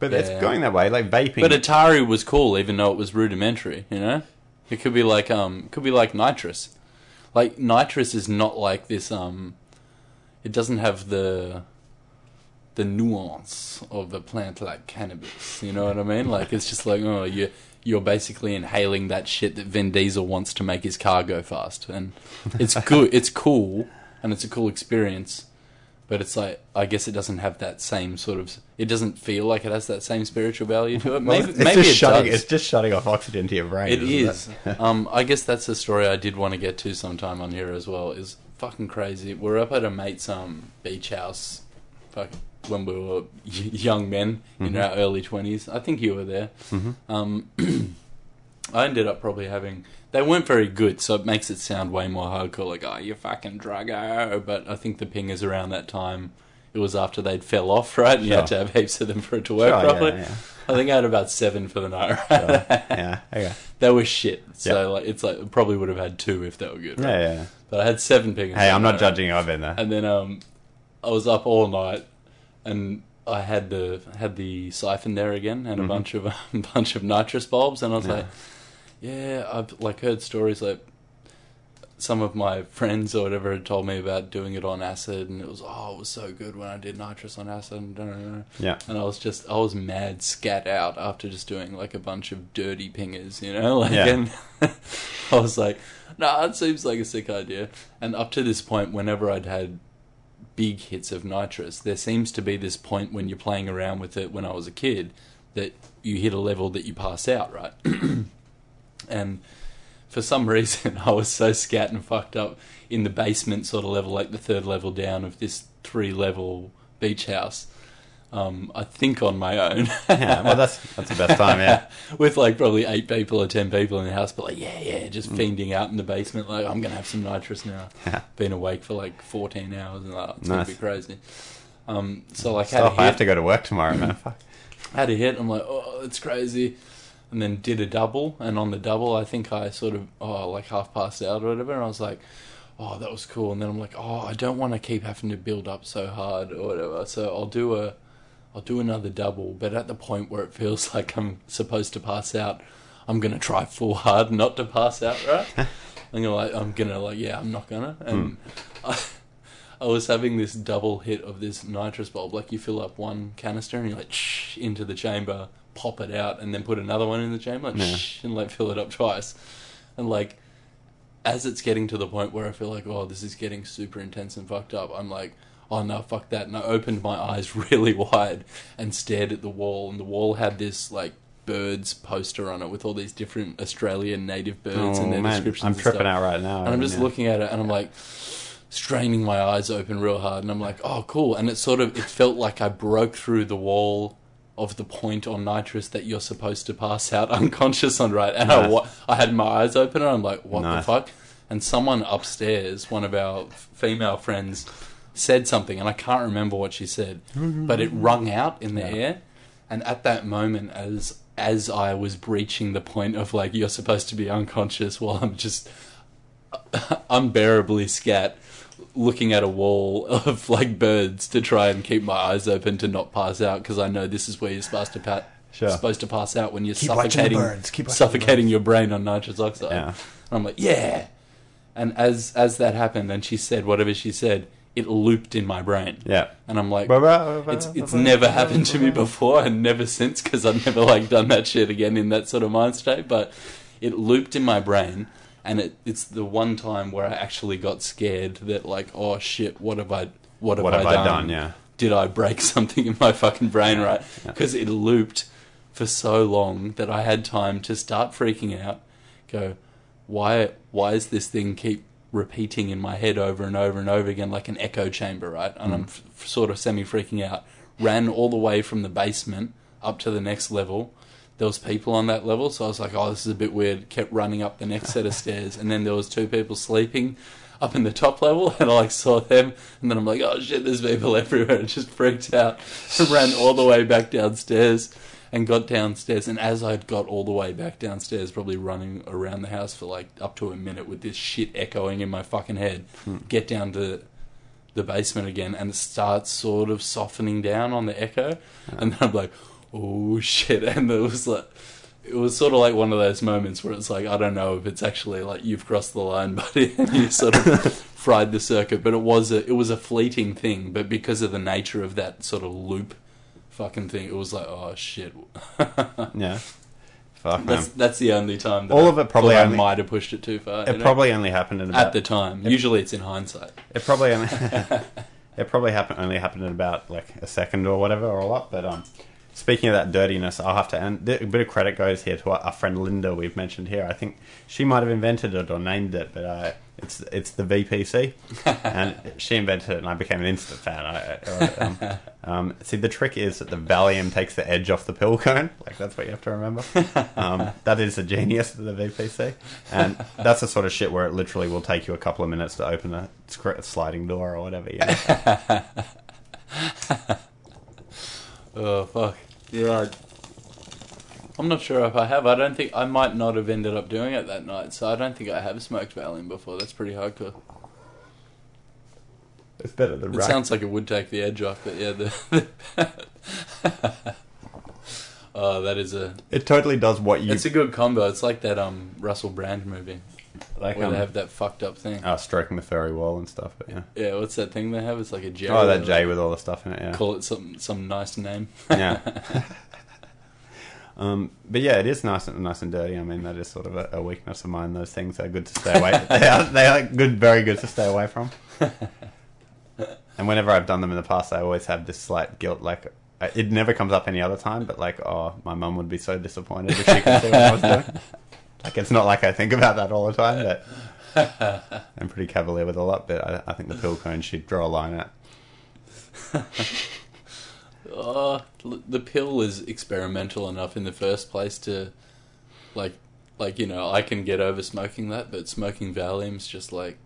But Yeah. it's going that way, like vaping. But Atari was cool, even though it was rudimentary. You know, it could be like um, could be like nitrous. Like nitrous is not like this. Um, it doesn't have the the nuance of a plant like cannabis. You know what I mean? Like it's just like oh, you you're basically inhaling that shit that Vin Diesel wants to make his car go fast, and it's good. it's cool, and it's a cool experience. But it's like I guess it doesn't have that same sort of. It doesn't feel like it has that same spiritual value to it. Maybe it's maybe just it shutting. does. It's just shutting off oxygen to your brain. It is. um, I guess that's the story I did want to get to sometime on here as well. Is fucking crazy. We're up at a mate's um beach house, fuck, when we were young men in our early twenties. I think you were there. Um, I ended up probably having. They weren't very good, so it makes it sound way more hardcore. Like, oh, you fucking druggo. But I think the pingers around that time. It was after they'd fell off, right? And you had to have heaps of them for it to work Sure, properly. yeah. I think I had about seven for the night. Right? yeah. Okay. They were shit. So Yeah. like it's like probably would have had two if they were good. Right? Yeah, yeah. yeah. But I had seven pingers. Hey, I'm not judging. I've been there. And then um, I was up all night, and I had the had the siphon there again, and a bunch of a bunch of nitrous bulbs, and I was Mm-hmm. Yeah. like, yeah, I've like heard stories like some of my friends or whatever had told me about doing it on acid, and it was oh, it was so good when I did nitrous on acid. And. Yeah. and I was just I was mad scat out after just doing like a bunch of dirty pingers, you know, like Yeah. and I was like, nah, it seems like a sick idea. And up to this point, whenever I'd had big hits of nitrous, there seems to be this point when you're playing around with it when I was a kid that you hit a level that you pass out, right? and for some reason, I was so scat and fucked up in the basement sort of level, like the third level down of this three level beach house. Um, I think on my own. Yeah. Well, that's that's the best time. Yeah. With like probably eight people or ten people in the house, but like, yeah, yeah, just Mm. fiending out in the basement, like, I'm gonna have some nitrous now. Yeah. Been awake for like 14 hours and like, it's gonna be crazy. Um, so like, had Stop, I have to go to work tomorrow, man. Fuck. had a hit. I'm like, oh, it's crazy. And then did a double, and on the double, I think I sort of, oh, like half passed out or whatever. And I was like, oh, that was cool. And then I'm like, oh, I don't want to keep having to build up so hard or whatever. So I'll do a, I'll do another double. But at the point where it feels like I'm supposed to pass out, I'm gonna try full hard not to pass out. Right? I'm gonna like, I'm gonna like, yeah, I'm not gonna. And hmm. I, I was having this double hit of this nitrous bulb. Like you fill up one canister and you like shh into the chamber, pop it out, and then put another one in the chamber, like, Yeah. shh, and like fill it up twice. And like as it's getting to the point where I feel like, oh, this is getting super intense and fucked up, I'm like, oh no, fuck that. And I opened my eyes really wide and stared at the wall, and the wall had this like birds poster on it with all these different Australian native birds Oh and their man, descriptions. I'm tripping out right now. And I'm just Yeah. looking at it and I'm like straining my eyes open real hard and I'm like, oh cool. And it sort of it felt like I broke through the wall of the point on nitrous that you're supposed to pass out unconscious on right. And I, wa- I had my eyes open and I'm like, what Nice. the fuck? And someone upstairs, one of our female friends, said something and I can't remember what she said, but it rung out in the Yeah. air. And at that moment, as as I was breaching the point of like you're supposed to be unconscious while I'm just unbearably scat, looking at a wall of like birds to try and keep my eyes open to not pass out because I know this is where you're supposed to pa- Sure. supposed to pass out when you're Keep watching the suffocating birds, keep watching the suffocating your brain on nitrous oxide. Yeah. And I'm like, yeah. And as as that happened, and she said whatever she said, it looped in my brain. Yeah. And I'm like, It's it's it's never happened to me before and never since because I've never like done that shit again in that sort of mind state. But it looped in my brain, and it, it's the one time where I actually got scared that like, oh shit, what have I what have, What I, have I done? done? Yeah. Did I break something in my fucking brain? Right? Because it looped for so long that I had time to start freaking out. Go, why why is this thing keep repeating in my head over and over and over again like an echo chamber, right? And mm. I'm f- sort of semi freaking out. Ran all the way from the basement up to the next level. There was people on that level, so I was like, "Oh, this is a bit weird." Kept running up the next set of stairs, and then there was two people sleeping up in the top level, and I like saw them, and then I'm like, "Oh shit, there's people everywhere!" And just freaked out, and ran all the way back downstairs, and got downstairs. And as I'd got all the way back downstairs, probably running around the house for like up to a minute with this shit echoing in my fucking head, hmm. get down to the basement again, and it starts sort of softening down on the echo, and then I'm like, "Oh shit!" And it was like. It was sort of like one of those moments where it's like I don't know if it's actually like you've crossed the line, buddy, and you sort of fried the circuit. But it was a it was a fleeting thing. But because of the nature of that sort of loop, fucking thing, it was like oh shit. Yeah. Fuck. That's that's the only time. That All I of it probably thought I might have pushed it too far. It know? probably only happened in about at the time. Usually it's in hindsight. It probably only it probably happened only happened in about like a second or whatever or all up. But um, speaking of that dirtiness, I'll have to and a bit of credit goes here to our, our friend Linda we've mentioned here. I think she might have invented it or named it, but uh, it's it's the VPC, and she invented it, and I became an instant fan. I, um, um, see, the trick is that the Valium takes the edge off the pill cone. Like that's what you have to remember. Um, that is the genius of the VPC, and that's the sort of shit where it literally will take you a couple of minutes to open a sliding door or whatever. You know? Oh fuck. Yeah. I'm not sure if I have. I don't think I might not have ended up doing it that night, so I don't think I have smoked Valium before. That's pretty hardcore. It's better than It rack. sounds like it would take the edge off, but yeah, the. oh, that is a. It totally does what you It's a good combo. It's like that um Russell Brand movie like. where Um, they have that fucked up thing. oh, stroking the fairy wall and stuff. But yeah. Yeah, what's that thing they have? It's like a J. Oh, that J with all the stuff in it. Yeah. Call it some some nice name. yeah. um, but yeah, it is nice and nice and dirty. I mean, that is sort of a, a weakness of mine. Those things are good to stay away. they are they are good, very good to stay away from. and whenever I've done them in the past, I always have this slight guilt. Like it never comes up any other time, but like, oh, my mum would be so disappointed if she could see what I was doing. Like it's not like I think about that all the time, but I'm pretty cavalier with a lot. But I, I think the pill cone she'd draw a line at. Oh, the pill is experimental enough in the first place to, like, like you know, I can get over smoking that, but smoking Valium's just like,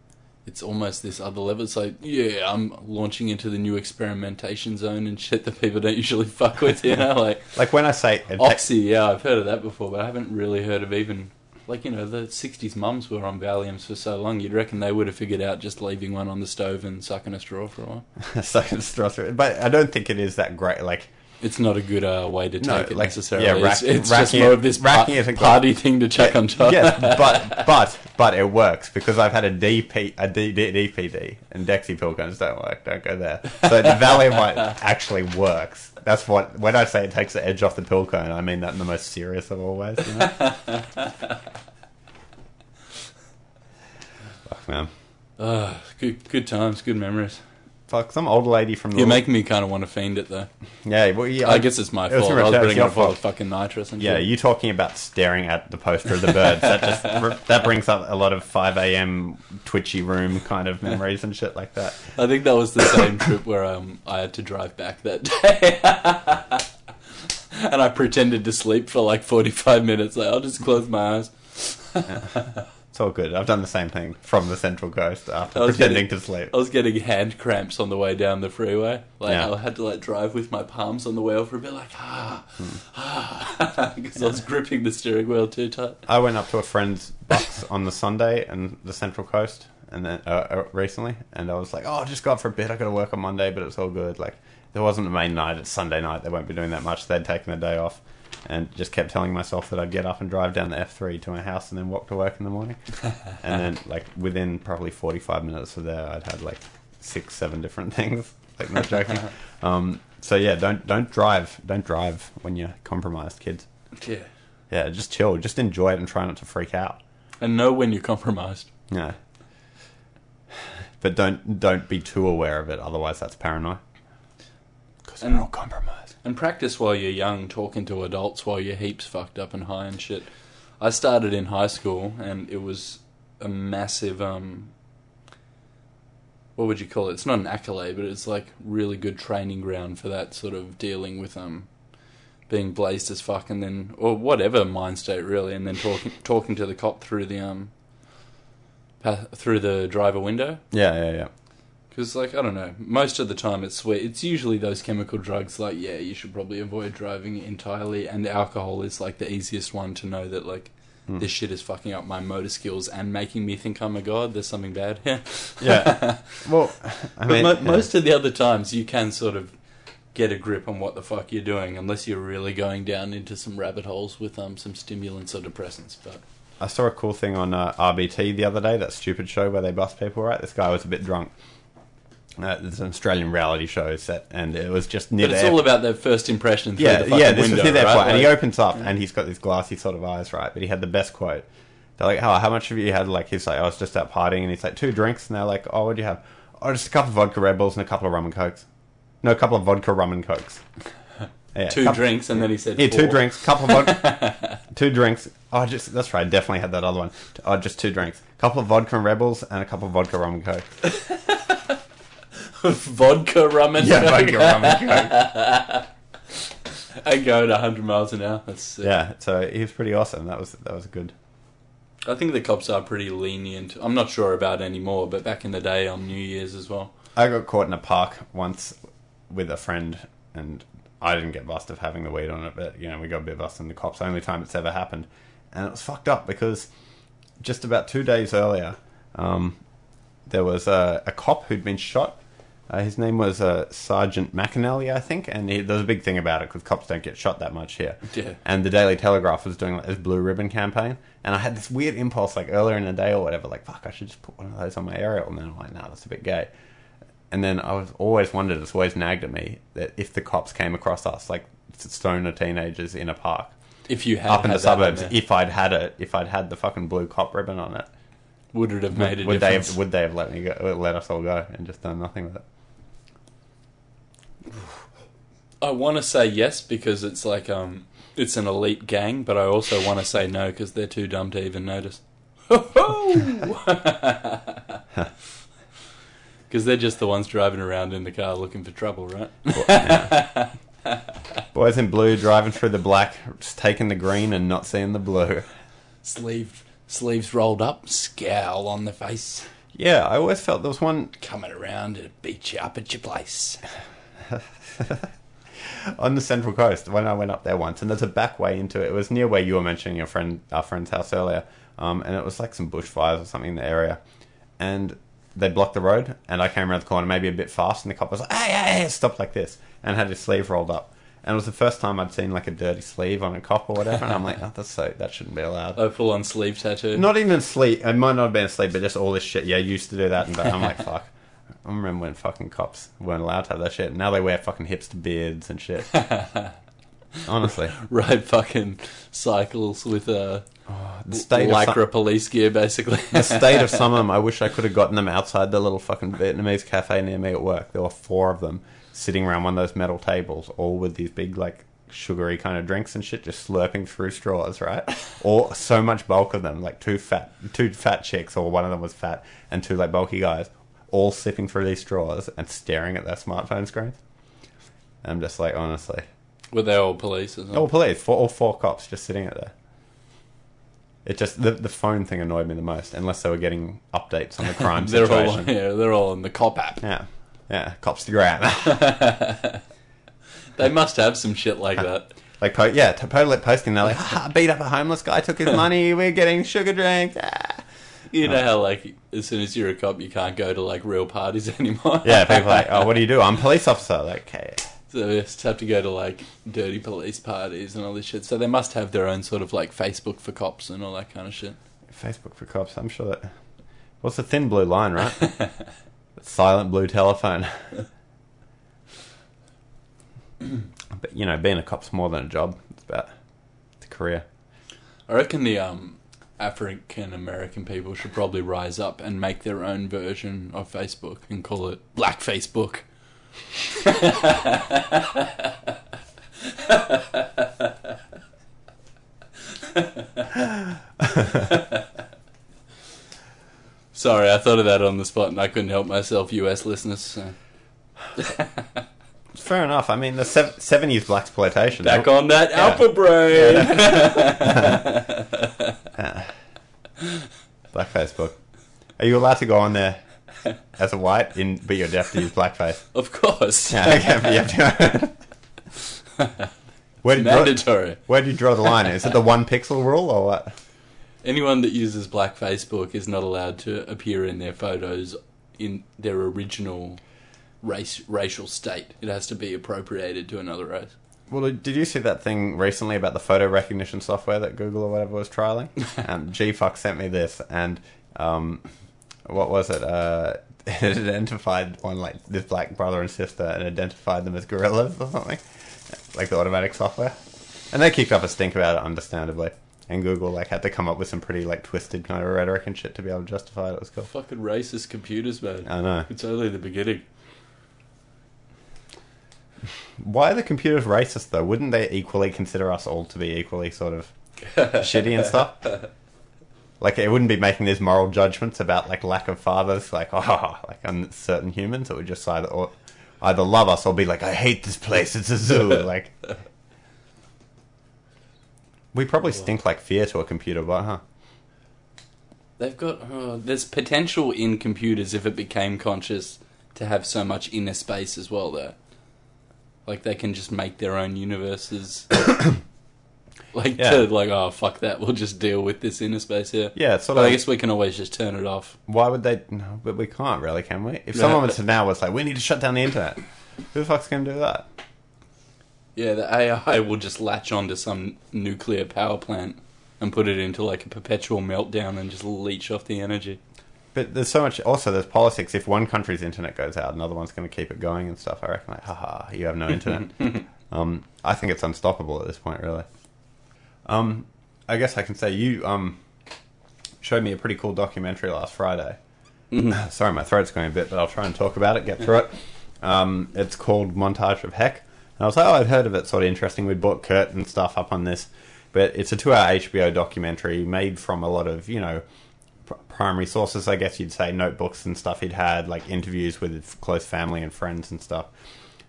it's almost this other level. It's like, yeah, I'm launching into the new experimentation zone and shit that people don't usually fuck with, you know, like Like when I say Oxy. Yeah, I've heard of that before, but I haven't really heard of even. Like you know, the '60s mums were on Valiums for so long. You'd reckon they would have figured out just leaving one on the stove and sucking a straw for a while. sucking a straw through it. But I don't think it is that great. Like, It's not a good uh, way to take No, it like, necessarily. yeah, rack- it's it's just more of this racking par- party thing to chuck on top. yes, but but but it works because I've had a DP a D, D, DPD and Dexy pill guns don't work. Don't go there. So the Valium actually works. That's what when I say it takes the edge off the pill cone, I mean that in the most serious of all ways. You know? Fuck man. Uh, good good times, good memories. Fuck some old lady from the You're making me kind of want to fiend it though. yeah. Well, yeah. I guess it's my fault. I was bringing up all the fucking nitrous and Yeah, shit. you talking about staring at the poster of the birds. that just that brings up a lot of five a.m. twitchy room kind of memories and shit like that. I think that was the same trip where um, I had to drive back that day. and I pretended to sleep for like 45 minutes. Like, I'll just close my eyes. It's all good. I've done the same thing from the Central Coast after I was pretending getting- to sleep. I was getting hand cramps on the way down the freeway. Like Yeah. I had to like drive with my palms on the wheel for a bit, like ah, ah, because I was gripping the steering wheel too tight. I went up to a friend's bucks on the Sunday and the Central Coast, and then uh, uh, recently, and I was like, oh, I just got for a bit. I got to work on Monday, but it's all good. Like there wasn't a main night. It's Sunday night. They won't be doing that much. They'd taken the day off, and just kept telling myself that I'd get up and drive down the F three to my house and then walk to work in the morning. and then like within probably forty five minutes of there, I'd had like six, seven different things. Like not joking. um, so yeah, don't don't drive. Don't drive when you're compromised, kids. Yeah. Yeah, just chill. Just enjoy it and try not to freak out. And know when you're compromised. Yeah. But don't don't be too aware of it. Otherwise, that's paranoia. Because And- we're all compromised. And practice while you're young, talking to adults while you're heaps fucked up and high and shit. I started in high school, and it was a massive um. What would you call it? It's not an accolade, but it's like really good training ground for that sort of dealing with um, being blazed as fuck, and then or whatever mind state really, and then talking talking to the cop through the um. pa- Through the driver window, Yeah, yeah, yeah. Because, like, I don't know, most of the time it's sweet. It's usually those chemical drugs, like, yeah, you should probably avoid driving entirely. And alcohol is, like, the easiest one to know that, like, Hmm. this shit is fucking up my motor skills and making me think I'm a god. There's something bad here. Yeah. Well, I but mean, mo- yeah. most of the other times you can sort of get a grip on what the fuck you're doing, unless you're really going down into some rabbit holes with um some stimulants or depressants. But I saw a cool thing on uh, RBT the other day. That stupid show where they bust people. Right, this guy was a bit drunk. Uh, there's an Australian reality show set, and it was just near but it's all about their first impression through yeah, the yeah. This window, was near right? point, and he opens up, and he's got these glassy sort of eyes, right? But he had the best quote. They're like, "Oh, how much have you had?" Like he's like, "I was just out partying," and he's like, two drinks," and they're like, "Oh, what do you have?" Oh, just a couple of vodka Red Bulls and a couple of rum and cokes. No, a couple of vodka rum and cokes. Yeah, two couple- drinks, and then he said, Yeah, two drinks, couple of vodka, two drinks. Oh, just that's right. Definitely had that other one. Oh, just two drinks, A couple of vodka and Rebels, and a couple of vodka rum and coke. vodka rum and Yeah, coke. vodka rum and coke. and going 100 miles an hour. That's sick. Yeah, so he was pretty awesome. That was that was good. I think the cops are pretty lenient. I'm not sure about anymore, but back in the day on New Year's as well. I got caught in a park once with a friend, and I didn't get busted for having the weed on it, but you know we got a bit busted in the cops. Only time it's ever happened, and it was fucked up because just about two days earlier, um, there was a, a cop who'd been shot. Uh, his name was uh, Sergeant McAnally, I think, and he, there was a big thing about it because cops don't get shot that much here. Yeah. And the Daily Telegraph was doing like this blue ribbon campaign, and I had this weird impulse, like earlier in the day or whatever, like fuck, I should just put one of those on my aerial, and then I'm like, nah, that's a bit gay. And then I was always wondered, it's always nagged at me that if the cops came across us, like stoner teenagers in a park If you had up in had the suburbs, if I'd had it, if I'd had the fucking blue cop ribbon on it, would it have made a would they difference? have, would they have let me go, let us all go and just done nothing with it? I want to say yes because it's like um, it's an elite gang, but I also want to say no because they're too dumb to even notice. Because they're just the ones driving around in the car looking for trouble, right? Yeah. Boys in blue driving through the black, just taking the green and not seeing the blue. Sleeve, sleeves rolled up, scowl on the face, Yeah, I always felt there was one coming around to beat you up at your place. on the Central Coast when I went up there once, and there's a back way into it. It was near where you were mentioning your friend, our friend's house earlier, um, and it was like some bushfires or something in the area, and they blocked the road, and I came around the corner maybe a bit fast, and the cop was like, "Hey, hey, hey!" stopped like this, and had his sleeve rolled up, and it was the first time I'd seen like a dirty sleeve on a cop or whatever, and I'm like, "Oh, that's so that shouldn't be allowed." A full on sleeve tattoo. Not even sleep. It might not have been sleep, but just all this shit. Yeah, I used to do that, and I'm like, fuck. I remember when fucking cops weren't allowed to have that shit. Now they wear fucking hipster beards and shit. Honestly, Ride fucking cycles with a the state of lycra some, police gear, basically. the state of some of them. I wish I could have gotten them outside the little fucking Vietnamese cafe near me at work. There were four of them sitting around one of those metal tables, all with these big like sugary kind of drinks and shit, just slurping through straws, right? Or so much bulk of them, like two fat, two fat chicks, or one of them was fat, and two like bulky guys, all sipping through these straws and staring at their smartphone screens. I'm just like, honestly, Were they all police as well? all police, four, all four cops just sitting it there. It just the the phone thing annoyed me the most, unless they were getting updates on the crime they're situation. all yeah, they're all in the cop app. Yeah, yeah, cops to grab. They must have some shit like that. like, po- yeah, to po- posting, they're like, ah, beat up a homeless guy, took his money, we're getting sugar drinks. Ah. You know how like as soon as you're a cop, you can't go to like real parties anymore. Yeah, people are like, oh, what do you do? I'm a police officer. Like, okay. So they just have to go to like dirty police parties and all this shit. So they must have their own sort of like Facebook for cops and all that kind of shit. Facebook for cops. I'm sure that. What's the thin blue line, right? Silent blue telephone. but you know, being a cop's more than a job. It's about it's a career. I reckon the um, African American people should probably rise up and make their own version of Facebook and call it Black Facebook. Sorry, I thought of that on the spot and I couldn't help myself, US listeners. So. Fair enough. I mean, the sev- seventies blaxploitation. Back on that alpha brain. black Facebook. Are you allowed to go on there as a white in, but you have to use blackface? of course. Yeah, okay, but you have to. where, do you draw, Mandatory. where do you draw the line? Is it the one pixel rule or what? Anyone that uses Black Facebook is not allowed to appear in their photos in their original race racial state. It has to be appropriated to another race. Well, did you see that thing recently about the photo recognition software that Google or whatever was trialing? um, GFuck sent me this, and um, what was it? Uh, it identified one like this black brother and sister and identified them as gorillas or something, like the automatic software. And they kicked up a stink about it, understandably. And Google like had to come up with some pretty like twisted kind of rhetoric and shit to be able to justify it. It was cool. Fucking racist computers, man. I know. It's only the beginning. Why are the computers racist though? Wouldn't they equally consider us all to be equally sort of shitty and stuff? Like it wouldn't be making these moral judgments about like lack of fathers, like oh, like on certain humans. It would just either or, either love us or be like, I hate this place. It's a zoo. like we probably stink like fear to a computer, but huh? They've got oh, there's potential in computers if it became conscious to have so much inner space as well. There, like they can just make their own universes. like Yeah. to like oh fuck that, we'll just deal with this inner space here. Yeah, it's sort But of. I guess we can always just turn it off. why would they? No, but we can't really, can we? If No. someone was to now was like, we need to shut down the internet. Who the fuck's gonna do that? Yeah, the AI will just latch onto some nuclear power plant and put it into like a perpetual meltdown and just leech off the energy. But there's so much. Also, there's politics. If one country's internet goes out, another one's going to keep it going and stuff. I reckon, like, haha, you have no internet. um, I think it's unstoppable at this point, really. Um, I guess I can say you um showed me a pretty cool documentary last Friday. Sorry, my throat's going a bit, but I'll try and talk about it, get through it. Um, it's called Montage of Heck. And I was like, oh, I'd heard of it, sort of interesting. We'd bought Kurt and stuff up on this. But it's a two hour HBO documentary made from a lot of, you know, primary sources, I guess you'd say, notebooks and stuff he'd had, like interviews with close family and friends and stuff.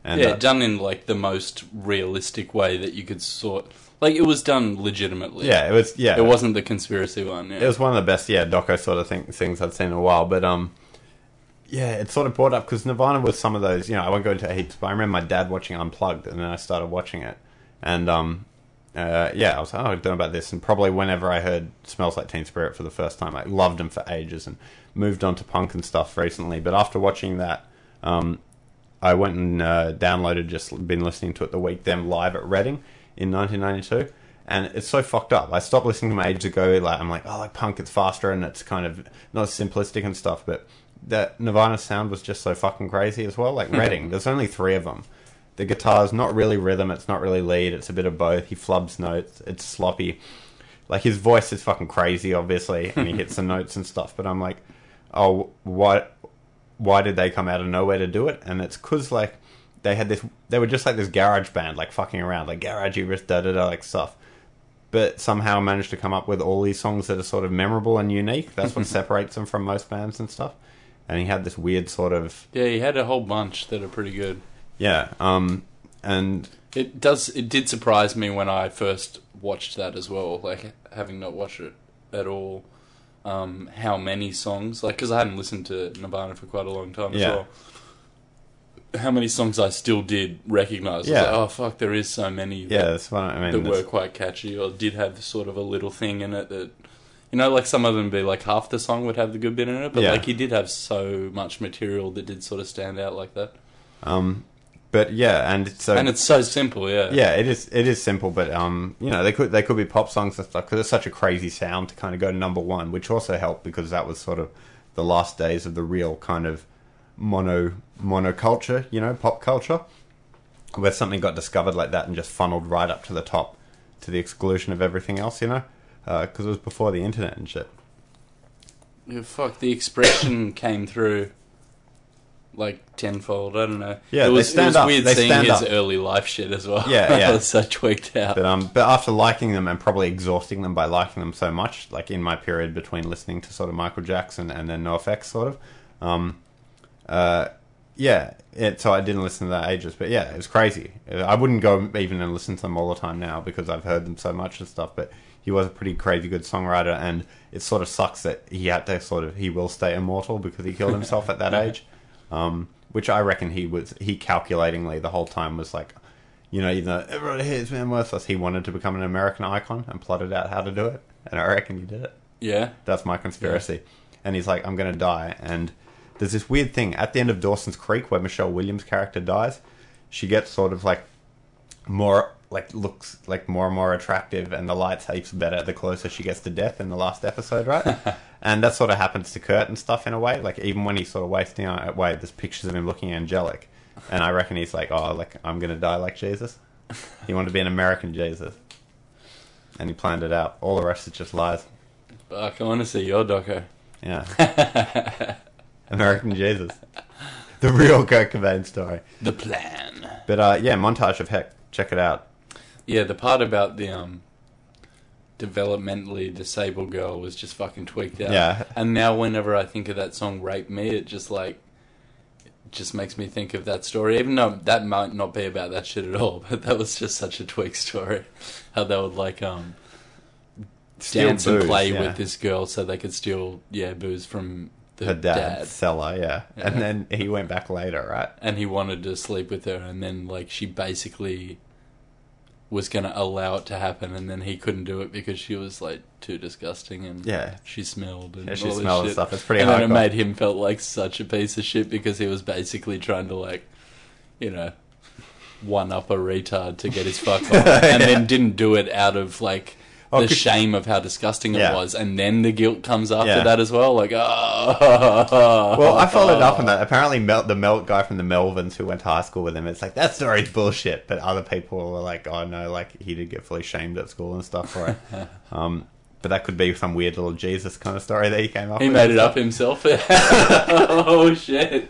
And, yeah, uh, done in like the most realistic way that you could sort. Like it was done legitimately. yeah, it was, yeah. It wasn't the conspiracy one. Yeah. It was one of the best, yeah, doco sort of thing, things I'd seen in a while. But um, yeah, it sort of brought up because Nirvana was some of those. You know, I won't go into heaps, but I remember my dad watching Unplugged, and then I started watching it, and um, uh, yeah, I was like, oh, I don't know about this, and probably whenever I heard "Smells Like Teen Spirit" for the first time, I loved them for ages, and moved on to punk and stuff recently. But after watching that, um, I went and uh, downloaded, just been listening to it the week them live at Reading in 1992, and it's so fucked up. I stopped listening to them ages ago. Like I'm like, oh, like punk, it's faster and it's kind of not as simplistic and stuff. But that Nirvana sound was just so fucking crazy as well. Like Reading, there's only three of them. The guitar's not really rhythm, it's not really lead, it's a bit of both. He flubs notes, it's sloppy. Like his voice is fucking crazy, obviously, and he hits the notes and stuff. But I'm like, oh, what? Why did they come out of nowhere to do it? And it's because like they had this, they were just like this garage band, like fucking around, like garagey da da da, like stuff. But somehow managed to come up with all these songs that are sort of memorable and unique. That's what separates them from most bands and stuff. And he had this weird sort of yeah, he had a whole bunch that are pretty good. Yeah, um, and It does. It did surprise me when I first watched that as well. Like having not watched it at all. Um, how many songs? Like because I hadn't listened to Nirvana for quite a long time as Yeah. well. How many songs I still did recognize? Yeah. like, oh fuck, there is so many. yeah, that's what I mean. that were quite catchy or did have sort of a little thing in it that You know, like some of them be like half the song would have the good bit in it, but Yeah. like he did have so much material that did sort of stand out like that. Um, but yeah, and it's so and it's so simple, yeah. yeah, it is. It is simple, but um, you know, they could they could be pop songs and stuff because it's such a crazy sound to kind of go to number one, which also helped because that was sort of the last days of the real kind of mono monoculture, you know, pop culture, where something got discovered like that and just funneled right up to the top, to the exclusion of everything else, you know, because it was before the internet and shit. Yeah, fuck, the expression came through like tenfold. I don't know. Yeah, it they was, stand it was up. weird They seeing his up. early life shit as well. Yeah, yeah. I was so tweaked out. But um, but after liking them and probably exhausting them by liking them so much, like in my period between listening to sort of Michael Jackson and then NoFX, sort of, um, uh, yeah. It, so I didn't listen to that ages, but yeah, it was crazy. I wouldn't go even and listen to them all the time now because I've heard them so much and stuff. But he was a pretty crazy good songwriter, and it sort of sucks that he had to sort of he will stay immortal because he killed himself at that age. Um, which I reckon he was he calculatingly the whole time was like, you know, even though everybody hates man worthless, he wanted to become an American icon and plotted out how to do it, and I reckon he did it. yeah. That's my conspiracy. And he's like, I'm going to die. And there's this weird thing at the end of Dawson's Creek where Michelle Williams' character dies. She gets sort of like more like looks like more and more attractive, and the lights heaps better the closer she gets to death in the last episode, right? and that sort of happens to Kurt and stuff in a way. Like even when he's sort of wasting away, there's pictures of him looking angelic, and I reckon he's like, oh, like I'm going to die like Jesus. He wanted to be an American Jesus. And he planned it out. All the rest is just lies. Fuck, I want to see your doco. Yeah. American Jesus. The real Kurt Cobain story. The plan. But uh, yeah, montage of heck. Check it out. Yeah, the part about the um developmentally disabled girl was just fucking tweaked out. Yeah. And now whenever I think of that song Rape Me, it just like it just makes me think of that story. Even though that might not be about that shit at all, but that was just such a tweak story. How they would like um Steal dance and play yeah. with this girl so they could steal yeah, booze from Her dad, dad. Cellar, yeah. Yeah. And then he went back later, right? and he wanted to sleep with her and then like she basically was going to allow it to happen and then he couldn't do it because she was like too disgusting and Yeah. she smelled and Yeah, she all this smelled shit. stuff. It's pretty and then it made him felt like such a piece of shit because he was basically trying to like you know one up a retard to get his fuck on and then didn't do it out of like Oh, the shame of how disgusting it Yeah. was and then the guilt comes after Yeah. that as well like oh Well, I followed up on that. Apparently, Mel- the Mel- guy from the Melvins who went to high school with him, it's like, that story's bullshit. But other people were like, oh no, like, he did get fully shamed at school and stuff for it. um, but that could be some weird little Jesus kind of story that he came up he with. made it up himself oh shit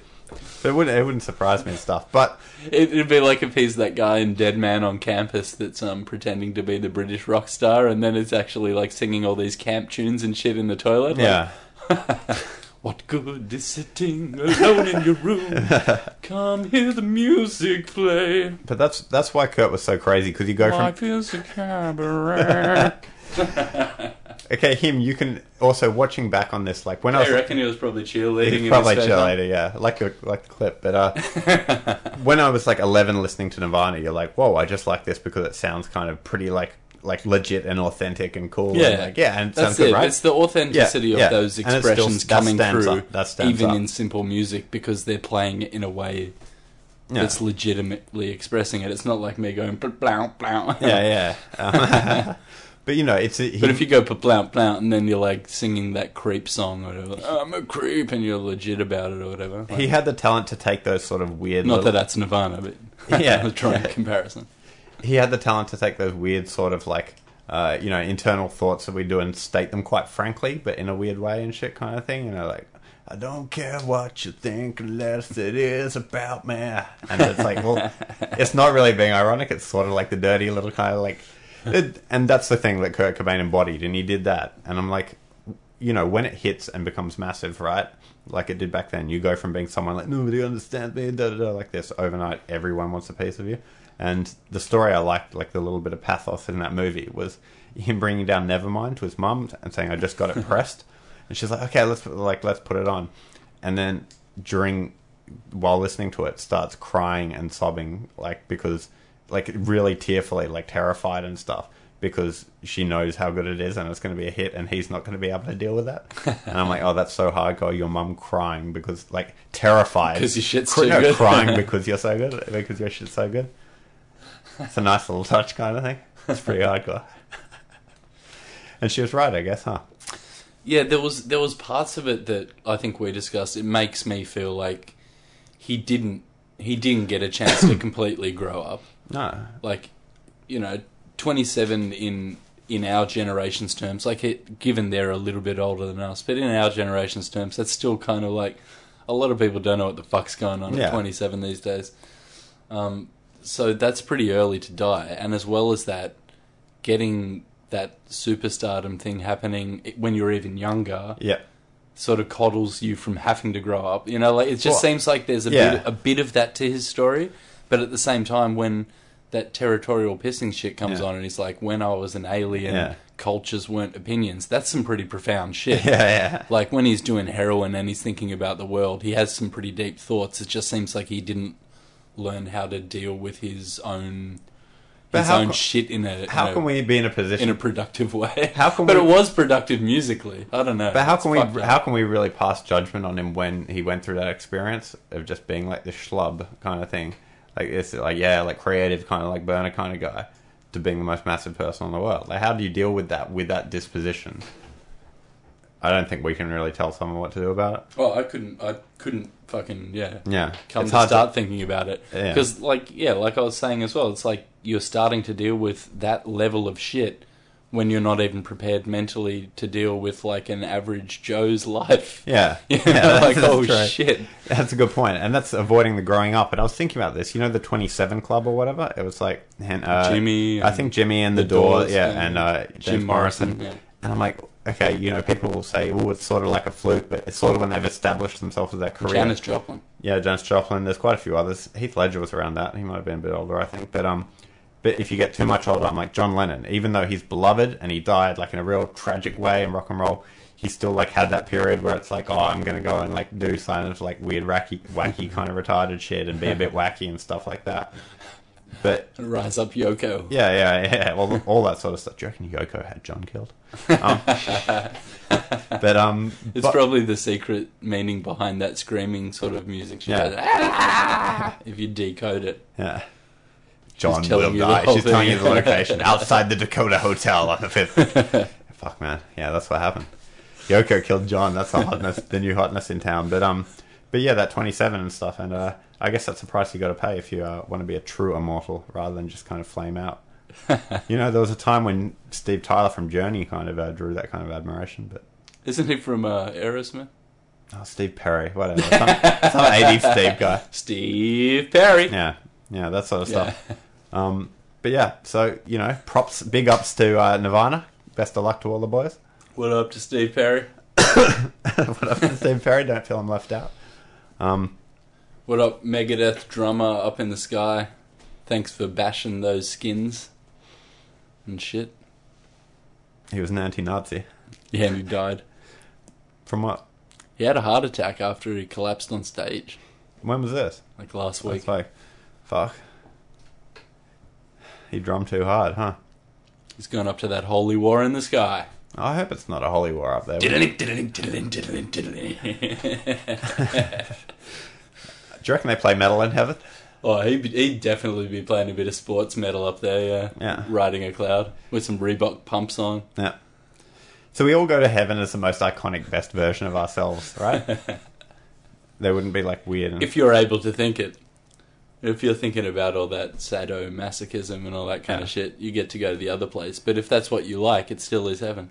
it wouldn't, it wouldn't surprise me and stuff. But It, it'd be like if he's that guy in Dead Man on campus that's um pretending to be the British rock star, and then it's actually like singing all these camp tunes and shit in the toilet. like, yeah. what good is sitting alone in your room? Come hear the music play. But that's that's why Kurt was so crazy because you go from Life is a cabaret. okay him you can also watching back on this like when I I was reckon he was probably cheerleading. in probably spare cheerleader yeah like your like the clip but uh when I was like 11 listening to Nirvana you're like whoa I just like this because it sounds kind of pretty like like legit and authentic and cool Yeah, and like, yeah and That's sounds good it. right It's the authenticity Yeah, yeah. of those it still- expressions that coming through, up. That even up. in simple music, because they're playing it in a way yeah. that's legitimately expressing it. It's not like me going blount blount. yeah yeah um, but you know it's he, But if you go blount blount and then you're like singing that creep song or whatever, I'm a creep, and you're legit about it or whatever. he had the talent to take those sort of weird not little- that that's Nirvana, but Yeah. Was drawing Yeah. a comparison. he had the talent to take those weird sort of like uh, you know internal thoughts that we do and state them quite frankly but in a weird way and shit kind of thing you know like I don't care what you think unless it is about me and it's like well it's not really being ironic it's sort of like the dirty little kind of like it, and that's the thing that Kurt Cobain embodied and he did that. And I'm like you know when it hits and becomes massive right? Like it did back then. You go from being someone like nobody understands me da, da, da, like this. Overnight everyone wants a piece of you. And the story I liked, like the little bit of pathos in that movie, was him bringing down Nevermind to his mum and saying, "I just got it pressed," and she's like, "Okay, let's like let's put it on," and then during while listening to it, starts crying and sobbing, like because like really tearfully, like terrified and stuff, because she knows how good it is and it's going to be a hit, and he's not going to be able to deal with that. and I'm like, oh, that's so hardcore. Your mum crying because like terrified. Because your shit's too no, good. crying because you're so good because your shit's so good. It's a nice little touch kind of thing. It's pretty hardcore. And she was right, I guess, huh? Yeah, there was there was parts of it that I think we discussed. It makes me feel like he didn't he didn't get a chance to completely grow up. No, Like, you know, twenty seven in in our generation's terms, like it, given they're a little bit older than us, but in our generation's terms, that's still kind of like a lot of people don't know what the fuck's going on Yeah. at twenty seven these days. Um, so that's pretty early to die, and as well as that, getting that superstardom thing happening when you're even younger yeah, sort of coddles you from having to grow up. You know, like it just Well, seems like there's a yeah. bit a bit of that to his story, but at the same time, when that territorial pissing shit comes Yeah. on, and he's like, "When I was an alien, Yeah. cultures weren't opinions." That's some pretty profound shit. yeah, yeah. Like when he's doing heroin and he's thinking about the world, he has some pretty deep thoughts. It just seems like he didn't learn how to deal with his own But his own shit in a How in a- can we be in a position? in a productive way. How can but we- it was productive musically. I don't know. But how It's can we up. how can we really pass judgment on him when he went through that experience of just being like the schlub kind of thing, like it's like yeah, like creative kind of like burner kind of guy, to being the most massive person in the world. Like how do you deal with that with that disposition? I don't think we can really tell someone what to do about it. Well, I couldn't. I couldn't fucking yeah. Yeah, Come it's to hard start thinking about it Yeah. because, like, yeah, like I was saying as well, it's like you're starting to deal with that level of shit when you're not even prepared mentally to deal with like an average Joe's life. Yeah, You know, yeah, like oh true. shit. That's a good point, and that's avoiding the growing up. And I was thinking about this. You know, the Twenty Seven Club or whatever. It was like uh, Jimmy I think Jimmy and the, the Door, Doors yeah, and and uh, Jim Morrison. Morrison, yeah. And I'm like, okay, you know, people will say, oh, it's sort of like a fluke, but it's sort of when they've established themselves as their career. Janis Joplin. Yeah, Janis Joplin. There's quite a few others. Heath Ledger was around that. He might have been a bit older, I think. But um, but if you get too much older, I'm like John Lennon. Even though he's beloved and he died like in a real tragic way in rock and roll, he still like had that period where it's like, oh, I'm gonna go and like do kind of like weird, wacky, wacky kind of retarded shit and be a bit wacky and stuff like that. But Rise up Yoko. yeah, yeah, yeah. Well, all that sort of stuff. Do you reckon Yoko had John killed? Um, but um, It's but- probably the secret meaning behind that screaming sort of music. She Yeah. goes, "Ah!" if you decode it. Yeah. John will die. She's telling you the location outside the Dakota Hotel on the fifth. Fuck man, yeah, that's what happened. Yoko killed John. That's the hotness, the new hotness in town. But um, but yeah, that twenty seven and stuff, and uh, I guess that's the price you got to pay if you uh, want to be a true immortal rather than just kind of flame out. you know, there was a time when Steve Tyler from Journey kind of uh, drew that kind of admiration, but Isn't he from uh, Aerosmith? oh, Steve Perry, whatever, some, some 80s Steve guy. Steve Perry. Yeah, yeah, that sort of Yeah. stuff. Um, but yeah, so you know, props, big ups to uh, Nirvana. Best of luck to all the boys. What up to Steve Perry? what up to Steve Perry? Don't feel I'm left out. Um, What up, Megadeth drummer up in the sky? Thanks for bashing those skins and shit. he was an anti-Nazi. Yeah, and he died. From what? He had a heart attack after he collapsed on stage, When was this? like last week. Like, fuck. He drummed too hard, huh? He's gone up to that holy war in the sky. I hope it's not a holy war up there. Do Diddling, diddling, diddling, diddling, diddling. you reckon they play metal in heaven? oh, he'd, be- he'd definitely be playing a bit of sports metal up there, yeah. Yeah. Riding a cloud with some Reebok pumps on. Yeah. So we all go to heaven as the most iconic, best version of ourselves, right? they wouldn't be like weird. And, If you're able to think it. If you're thinking about all that sadomasochism and all that kind Yeah. of shit, you get to go to the other place. But if that's what you like, it still is heaven.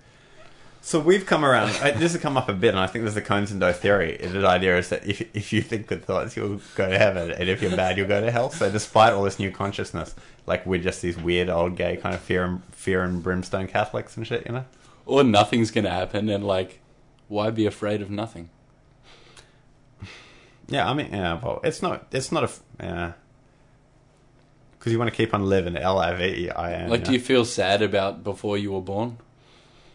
So we've come around. I- This has come up a bit, and I think there's a Conez-and-Doh theory. The idea is that if if you think good thoughts, you'll go to heaven, and if you're bad, you'll go to hell. So despite all this new consciousness, like we're just these weird old gay kind of fear and fear and brimstone Catholics and shit, you know? Or nothing's going to happen, and like, why be afraid of nothing? Yeah, I mean, yeah. Well, it's not. It's not a, Yeah. Because you want to keep on living. L I V E I N. Like, do you feel sad about before you were born?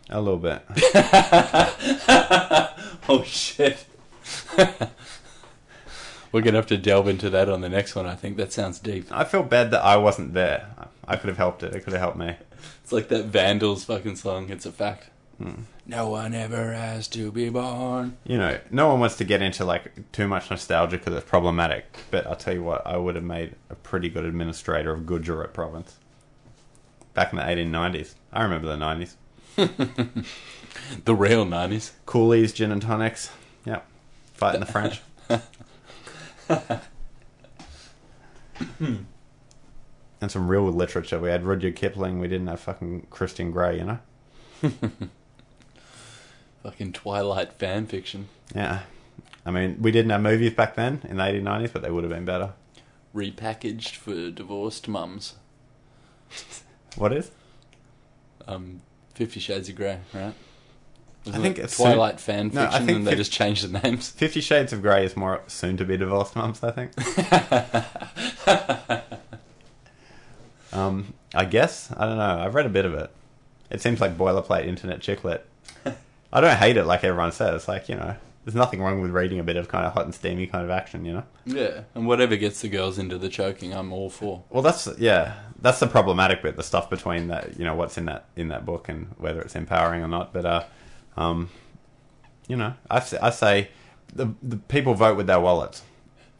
A little bit. Oh shit! We're gonna have to delve into that on the next one. I think that sounds deep. I feel bad that I wasn't there. I could have helped it. It could have helped me. It's like that Vandals fucking song. It's a fact. Hmm. No one ever has to be born. You know, no one wants to get into like too much nostalgia because it's problematic. But I'll tell you what, I would have made a pretty good administrator of Gujarat province back in the 1890s. I remember the 90s. The real nineties. Coolies, gin and tonics. Yep. Fighting the French. and some real literature. We had Rudyard Kipling. We didn't have fucking Christian Grey, you know? Fucking Twilight fan fiction. Yeah. I mean, we didn't have movies back then in the 1890s, but they would have been better. Repackaged for divorced mums. What is? Um, Fifty Shades of Grey, right? Wasn't I think it it's Twilight fan No, I think and they just changed the names. Fifty Shades of Grey is more soon to be divorced mums, I think. um, I guess. I don't know. I've read a bit of it. It seems like boilerplate internet chick lit. I don't hate it like everyone says. Like, you know, there's nothing wrong with reading a bit of kind of hot and steamy kind of action, you know? Yeah, and whatever gets the girls into the choking, I'm all for. Well, that's yeah, that's the problematic bit. The stuff between that, you know, what's in that in that book and whether it's empowering or not. But uh, um, you know, I say the the people vote with their wallets,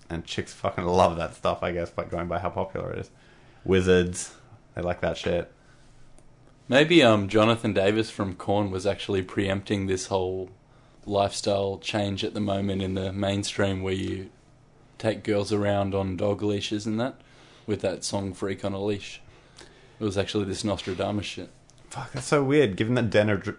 and chicks fucking love that stuff. I guess, by going by how popular it is. Wizards, they like that shit. Maybe um, Jonathan Davis from Korn was actually preempting this whole lifestyle change at the moment in the mainstream where you take girls around on dog leashes and that with that song Freak on a Leash. It was actually this Nostradamus shit. Fuck, that's so weird. Given the gener-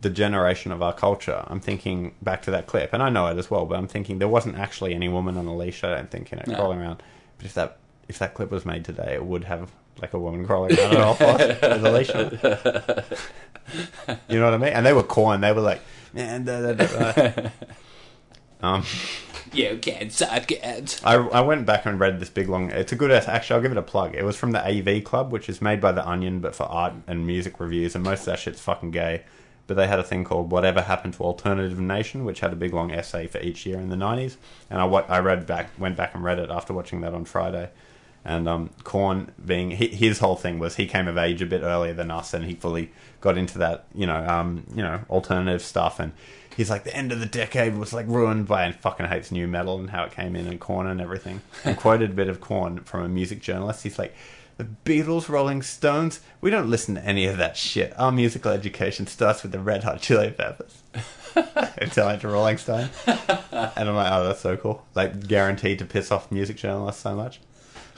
the generation of our culture, I'm thinking back to that clip, and I know it as well. But I'm thinking there wasn't actually any woman on a leash. I don't think in it No. crawling around. But if that if that clip was made today, it would have like a woman crawling around on all fours a leash. You know what I mean? And they were Korn. They were like, man, da, da, da, da." um. You can't suck it. I, I went back and read this big long. It's a good. Essay. Actually, I'll give it a plug. It was from the AV Club, which is made by the Onion, but for art and music reviews, and most of that shit's fucking gay. But they had a thing called "Whatever Happened to Alternative Nation," which had a big long essay for each year in the '90s. And I I read back, went back and read it after watching that on Friday. And um, Korn being hi- his whole thing was he came of age a bit earlier than us, and he fully got into that, you know, um, you know, alternative stuff. And he's like, the end of the decade was like ruined by, and fucking hates nu metal and how it came in and Korn and everything. And quoted a bit of Korn from a music journalist. He's like, the Beatles, Rolling Stones, we don't listen to any of that shit. Our musical education starts with the Red Hot Chili Peppers. Until I to Rolling Stone. And I'm like, oh, that's so cool. Like, guaranteed to piss off music journalists so much.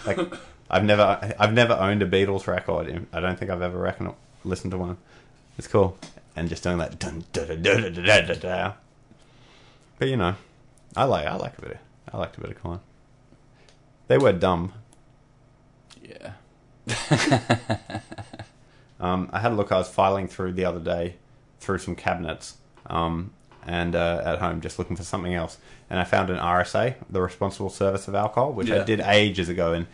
Like, I've never, I've never owned a Beatles record. I don't think I've ever reckon, listened to one. It's cool, and just doing that dun da da da da da da da. But you know, I like, I like a bit, of, I liked a bit of Korn. They were dumb. Yeah. Um, I had a look. I was filing through the other day through some cabinets, um, and uh, at home just looking for something else, and I found an RSA, the Responsible Service of Alcohol, which I did ages ago in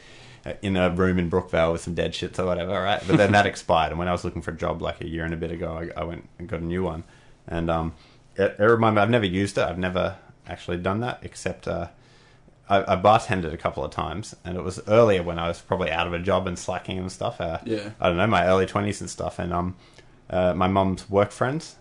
in a room in Brookvale with some dead shits or whatever, right? But then that expired, and when I was looking for a job like a year and a bit ago, I, I went and got a new one, and um, it, it reminded me. I've never used it. I've never actually done that, except. Uh, I, I bartended a couple of times, and it was earlier when I was probably out of a job and slacking and stuff. Uh, Yeah. I don't know, my early twenties and stuff. And um, uh, my mum's work friends,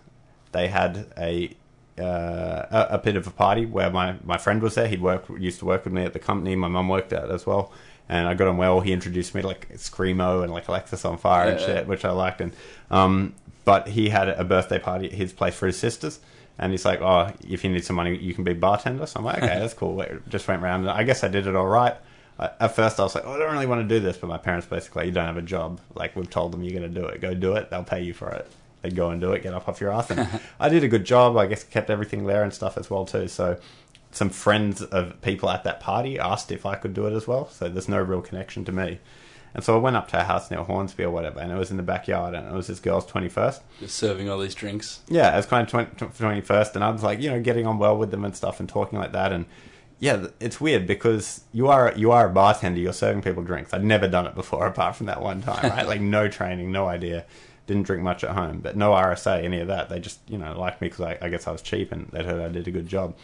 they had a, uh, a a bit of a party where my, my friend was there. He'd work used to work with me at the company. My mum worked at as well, and I got on well. He introduced me to like screamo and like Alexisonfire and shit, which I liked. And um, but he had a birthday party at his place for his sisters. And he's like, "Oh, if you need some money, you can be bartender." So I'm like, "Okay, that's cool." Just went around. And I guess I did it all right. I, at first, I was like, "Oh, I don't really want to do this," but my parents basically, "You don't have a job. Like we've told them you're going to do it. Go do it. They'll pay you for it." They'd go and do it, get up off your ass. And I did a good job. I guess kept everything there and stuff as well too. So some friends of people at that party asked if I could do it as well. So there's no real connection to me. And so I went up to a house near Hornsby or whatever, and it was in the backyard, and it was this girl's 21st. Just serving all these drinks. Yeah, it was kind of 20, 21st, and I was like, you know, getting on well with them and stuff and talking like that. And yeah, it's weird because you are you are a bartender, you're serving people drinks. I'd never done it before apart from that one time, right? like no training, no idea. Didn't drink much at home, but no RSA, any of that. They just, you know, liked me because I, I guess I was cheap and they'd heard I did a good job.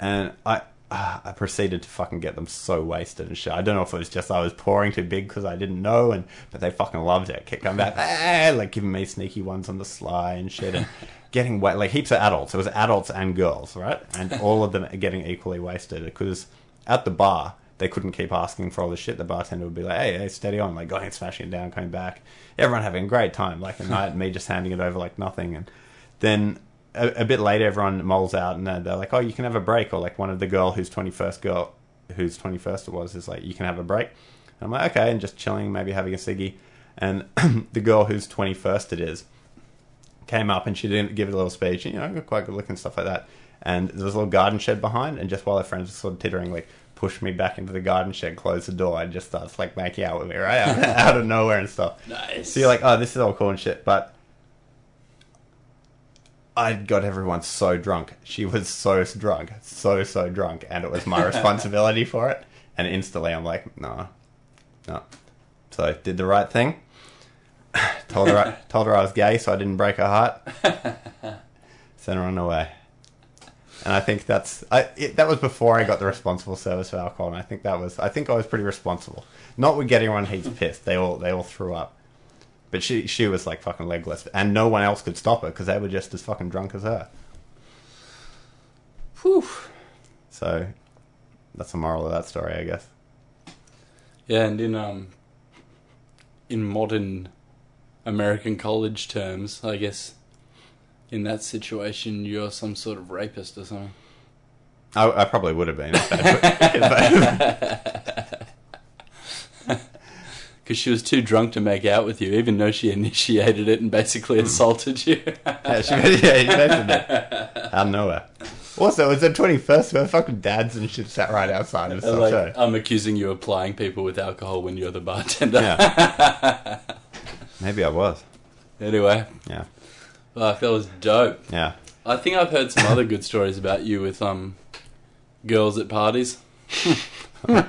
And I, uh, I proceeded to fucking get them so wasted and shit. I don't know if it was just I was pouring too big because I didn't know, and but they fucking loved it. Kept coming back, ah, like giving me sneaky ones on the sly and shit, and getting wet. Like heaps of adults. It was adults and girls, right? And all of them are getting equally wasted because at the bar they couldn't keep asking for all the shit. The bartender would be like, "Hey, hey, steady on!" Like going and smashing it down, coming back. Everyone having a great time, like a night, and me just handing it over like nothing. And then a, a bit later, everyone moles out and they're, they're like, "Oh, you can have a break." Or like one of the girl who's twenty first girl, who's twenty first it was, is like, "You can have a break." And I'm like, "Okay," and just chilling, maybe having a ciggy. And the girl who's twenty first it is came up and she didn't give it a little speech. You know, quite good looking stuff like that. And there was a little garden shed behind, and just while her friends were sort of tittering, like pushed me back into the garden shed, closed the door, and just starts like making out with me right out, out of nowhere and stuff. Nice. So you're like, oh, this is all cool and shit, but I got everyone so drunk. She was so drunk, so so drunk, and it was my responsibility for it. And instantly, I'm like, no, no. So I did the right thing. told her, I, told her I was gay, so I didn't break her heart. Sent her on her way. And I think that's I, it, that was before I got the responsible service for alcohol, and I think that was I think I was pretty responsible. Not with getting everyone heaps pissed; they all they all threw up. But she she was like fucking legless, and no one else could stop her because they were just as fucking drunk as her. Whew. So that's the moral of that story, I guess. Yeah, and in um, in modern American college terms, I guess, in that situation, you're some sort of rapist or something. I, I probably would have been. Because she was too drunk to make out with you, even though she initiated it and basically hmm. assaulted you. yeah, she, mentioned it. Out of nowhere. Also, it's the twenty first. Where fucking dads and shit sat right outside and stuff. like, so. I'm accusing you of plying people with alcohol when you're the bartender. Yeah. Maybe I was. Anyway, Yeah. Fuck, that was dope. Yeah. I think I've heard some other good stories about you with um girls at parties. I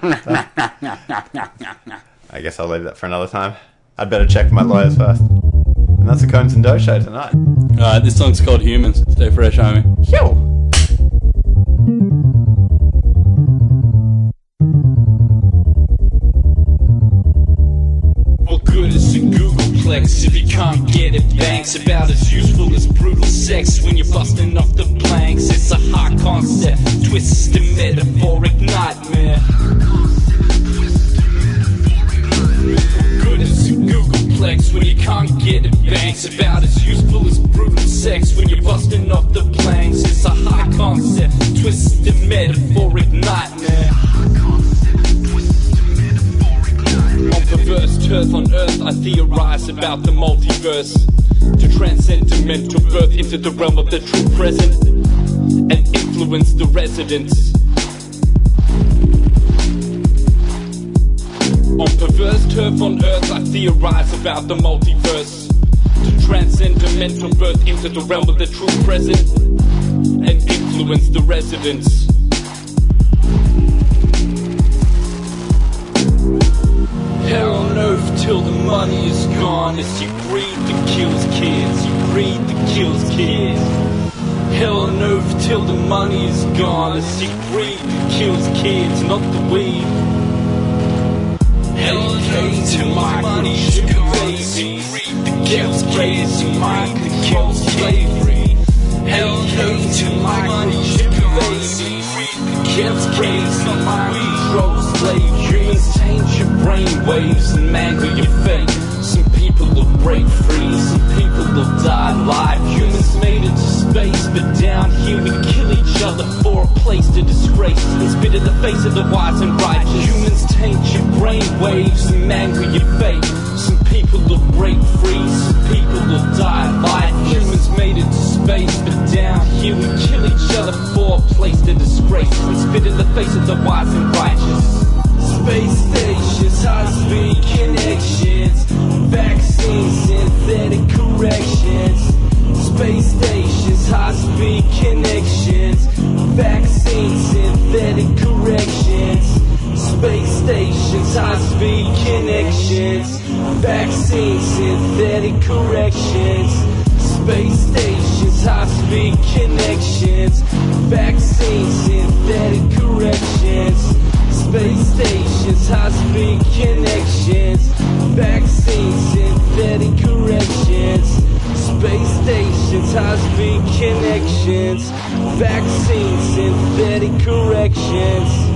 guess I'll leave that for another time. I'd better check with my lawyers first. And that's the Conez and Doh show tonight. Alright, this song's called Humans. Stay fresh, homie. Yo! What good is a Googleplex if you can't get it? Banks about as useful as brutal sex when you're busting off the planks. It's a high concept, twisted metaphoric nightmare. Googleplex when you can't get it? Banks about as useful as brutal sex when you're busting off the planks. It's a hot concept, twisted metaphoric nightmare. On perverse turf on earth, I theorize about the multiverse. To transcend mental birth into the realm of the true present and influence the residents. On perverse turf on earth, I theorize about the multiverse. To transcend mental birth into the realm of the true present and influence the residents. Hell on earth till the money is gone. It's you greed that kills kids. You greed that kills kids. Hell on earth till the money is gone. It's you greed that kills kids, not the weed. LK to micro sugar baby. Greed that kills kids. You mind that kills slavery. LK to micro sugar baby. Greed that kills kids. Not mind control slave. Humans change your brain waves and mangle your fate. Some people will break free, some people will die live. Humans made it to space, but down here we kill each other for a place to disgrace and spit in the face of the wise and righteous. Humans taint your brain waves and mangle your fate. Some people will break free, some people will die live. Humans made it to space, but down here we kill each other for a place to disgrace and spit in the face of the wise and righteous. Space stations, high speed connections, vaccines, synthetic corrections. Space stations, high speed connections, vaccines, synthetic corrections. Space stations, high speed connections, vaccines, synthetic corrections. Space stations, high speed connections, vaccines, synthetic corrections. Space stations, high speed connections, vaccines, synthetic corrections. Space stations, high speed connections, vaccines, synthetic corrections.